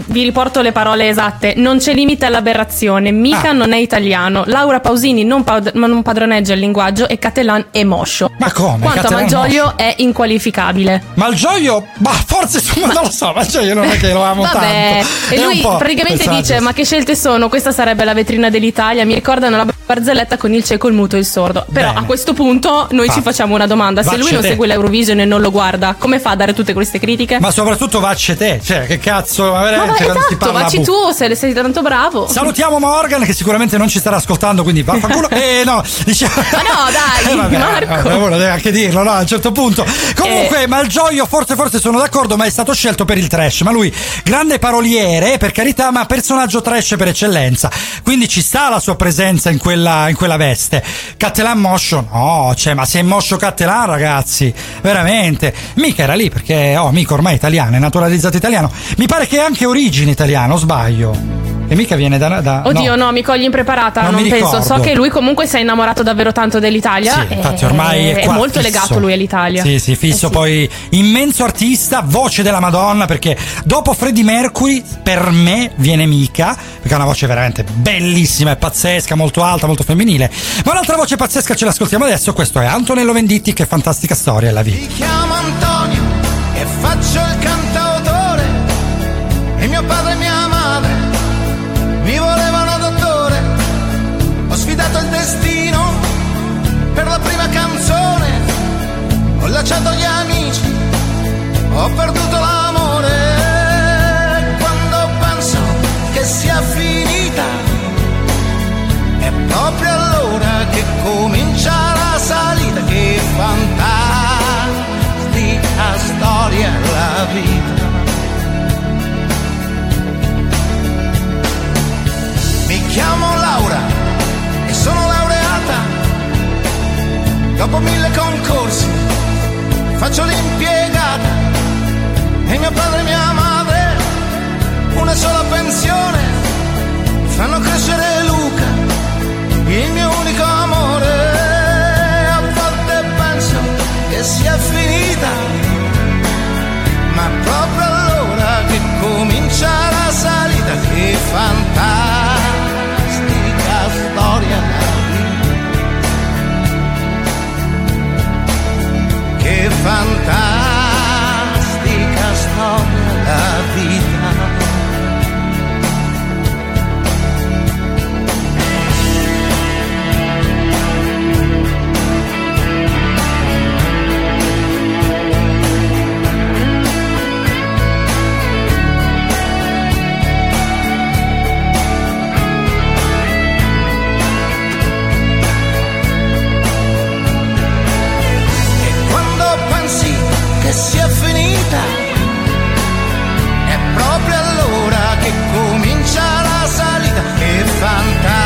vi riporto le parole esatte. Non c'è limite all'aberrazione. Mica Ah. non è italiano. Laura Pausini non, pad- ma non padroneggia il linguaggio e Catellan è moscio. Ma come? Quanto a Catellan è Malgioglio è inqualificabile. Malgioglio, ma forse su- non lo so, Malgioglio non è che lo amo Vabbè, tanto. e È lui praticamente dice: Ma che scelte sono? Questa sarebbe la vetrina dell'Italia. Mi ricordano la barzelletta con il cieco, il muto e il sordo. Però Bene. a questo punto noi Va. ci facciamo una domanda: se lui non te. segue l'Eurovision e non lo guarda, come fa a dare tutte queste critiche? Ma soprattutto vacce te, cioè che cazzo, ma Ma veramente va, quando si esatto, parla vacci tu se sei tanto bravo. Salutiamo Morgan che sicuramente non ci starà ascoltando, quindi vaffanculo. [laughs] Eh no, diciamo. Ma no, dai, [laughs] Eh, vabbè, Marco. vabbè, deve anche dirlo, no, a un certo punto. Eh. Comunque, Malgioglio, forse, forse sono d'accordo, ma è stato scelto per il trash. Ma lui, grande paroliere, per carità, ma personaggio trash per eccellenza. Quindi ci sta la sua presenza in quella, in quella veste. Cattelan Moscio, no, cioè, ma se è Moscio Cattelan, ragazzi, veramente. Mica era lì perché, oh, mica ormai è italiano, è naturalizzato italiano. Mi pare che è anche origine italiana, sbaglio? E mica viene da. da Oddio, no. no. mi cogli impreparata. Non Non, mi penso. So ricordo. che lui comunque si è innamorato davvero tanto dell'Italia. Sì, infatti ormai è, qua molto fisso. legato lui all'Italia. Sì, sì, fisso. Eh sì. Poi immenso artista, voce della Madonna, perché dopo Freddie Mercury, per me viene Mika, perché ha una voce veramente bellissima, è pazzesca, molto alta, molto femminile. Ma un'altra voce pazzesca ce l'ascoltiamo adesso. Questo è Antonello Venditti, che fantastica storia è la vita. Mi chiamo Antonio e faccio il cantautore e mio padre e mia Dopo mille concorsi faccio l'impiegata e mio padre e mia madre una sola pensione fanno crescere Che fantasma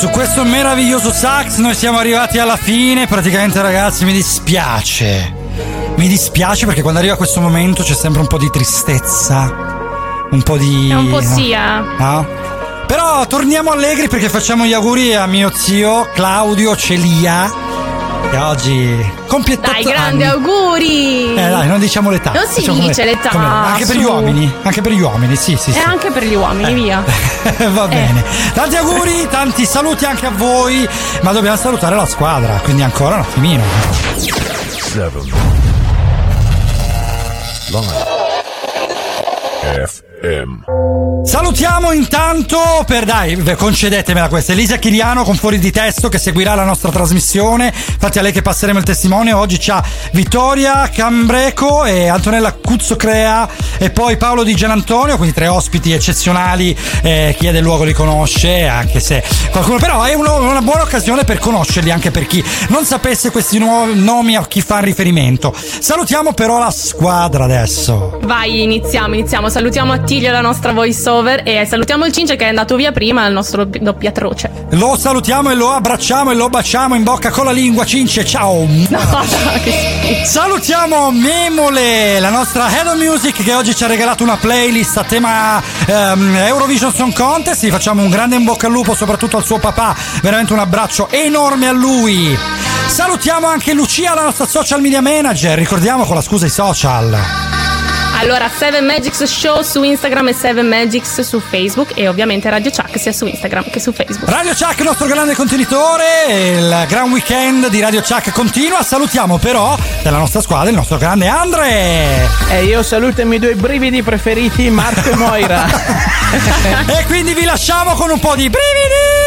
su questo meraviglioso sax noi siamo arrivati alla fine. Praticamente, ragazzi, mi dispiace. Mi dispiace perché quando arriva questo momento c'è sempre un po' di tristezza. Un po' di. È un po' sia. No? Però torniamo allegri perché facciamo gli auguri a mio zio Claudio Celia. Che oggi compie Dai, 8 grandi anni. Eh auguri! dai, non diciamo l'età. Non si diciamo dice l'età, Come- Anche per gli uomini, anche per gli uomini, sì, sì, E sì. anche per gli uomini, via. [laughs] Va bene. Tanti auguri, tanti saluti anche a voi, ma dobbiamo salutare la squadra, quindi ancora un attimino. Seven. Live. FM. Salutiamo intanto per dai, concedetemela questa, Elisa Chiriano con fuori di testo che seguirà la nostra trasmissione. Infatti a lei che passeremo il testimone oggi c'ha Vittoria Cambreco e Antonella Cuzzo Crea e poi Paolo Di Gianantonio, quindi tre ospiti eccezionali, eh, chi è del luogo li conosce, anche se qualcuno però è uno- una buona occasione per conoscerli anche per chi non sapesse questi nuovi nomi a chi fa riferimento. Salutiamo però la squadra adesso. Vai, iniziamo, iniziamo. Salutiamo Attilio, la nostra voice over, e salutiamo il Cince che è andato via prima, il nostro doppi- doppiatroce. Lo salutiamo e lo abbracciamo e lo baciamo in bocca con la lingua, Cince, ciao! [laughs] Salutiamo Memole, la nostra Hello Music che oggi ci ha regalato una playlist a tema ehm, Eurovision Song Contest. Gli facciamo un grande in bocca al lupo, soprattutto al suo papà. Veramente un abbraccio enorme a lui. Salutiamo anche Lucia, la nostra social media manager. Ricordiamo con la scusa i social. Allora, 7 Magics Show su Instagram e 7 Magics su Facebook e ovviamente Radio Chuck sia su Instagram che su Facebook. Radio Chuck, il nostro grande contenitore, il gran weekend di Radio Chuck continua. Salutiamo però della nostra squadra il nostro grande Andre. E io saluto i miei due brividi preferiti, Marco e Moira. [laughs] e quindi vi lasciamo con un po' di brividi.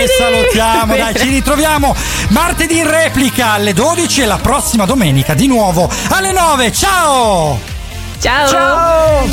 E salutiamo, dai, ci ritroviamo martedì in replica alle 12 e la prossima domenica di nuovo alle 9. Ciao! Ciao! Ciao!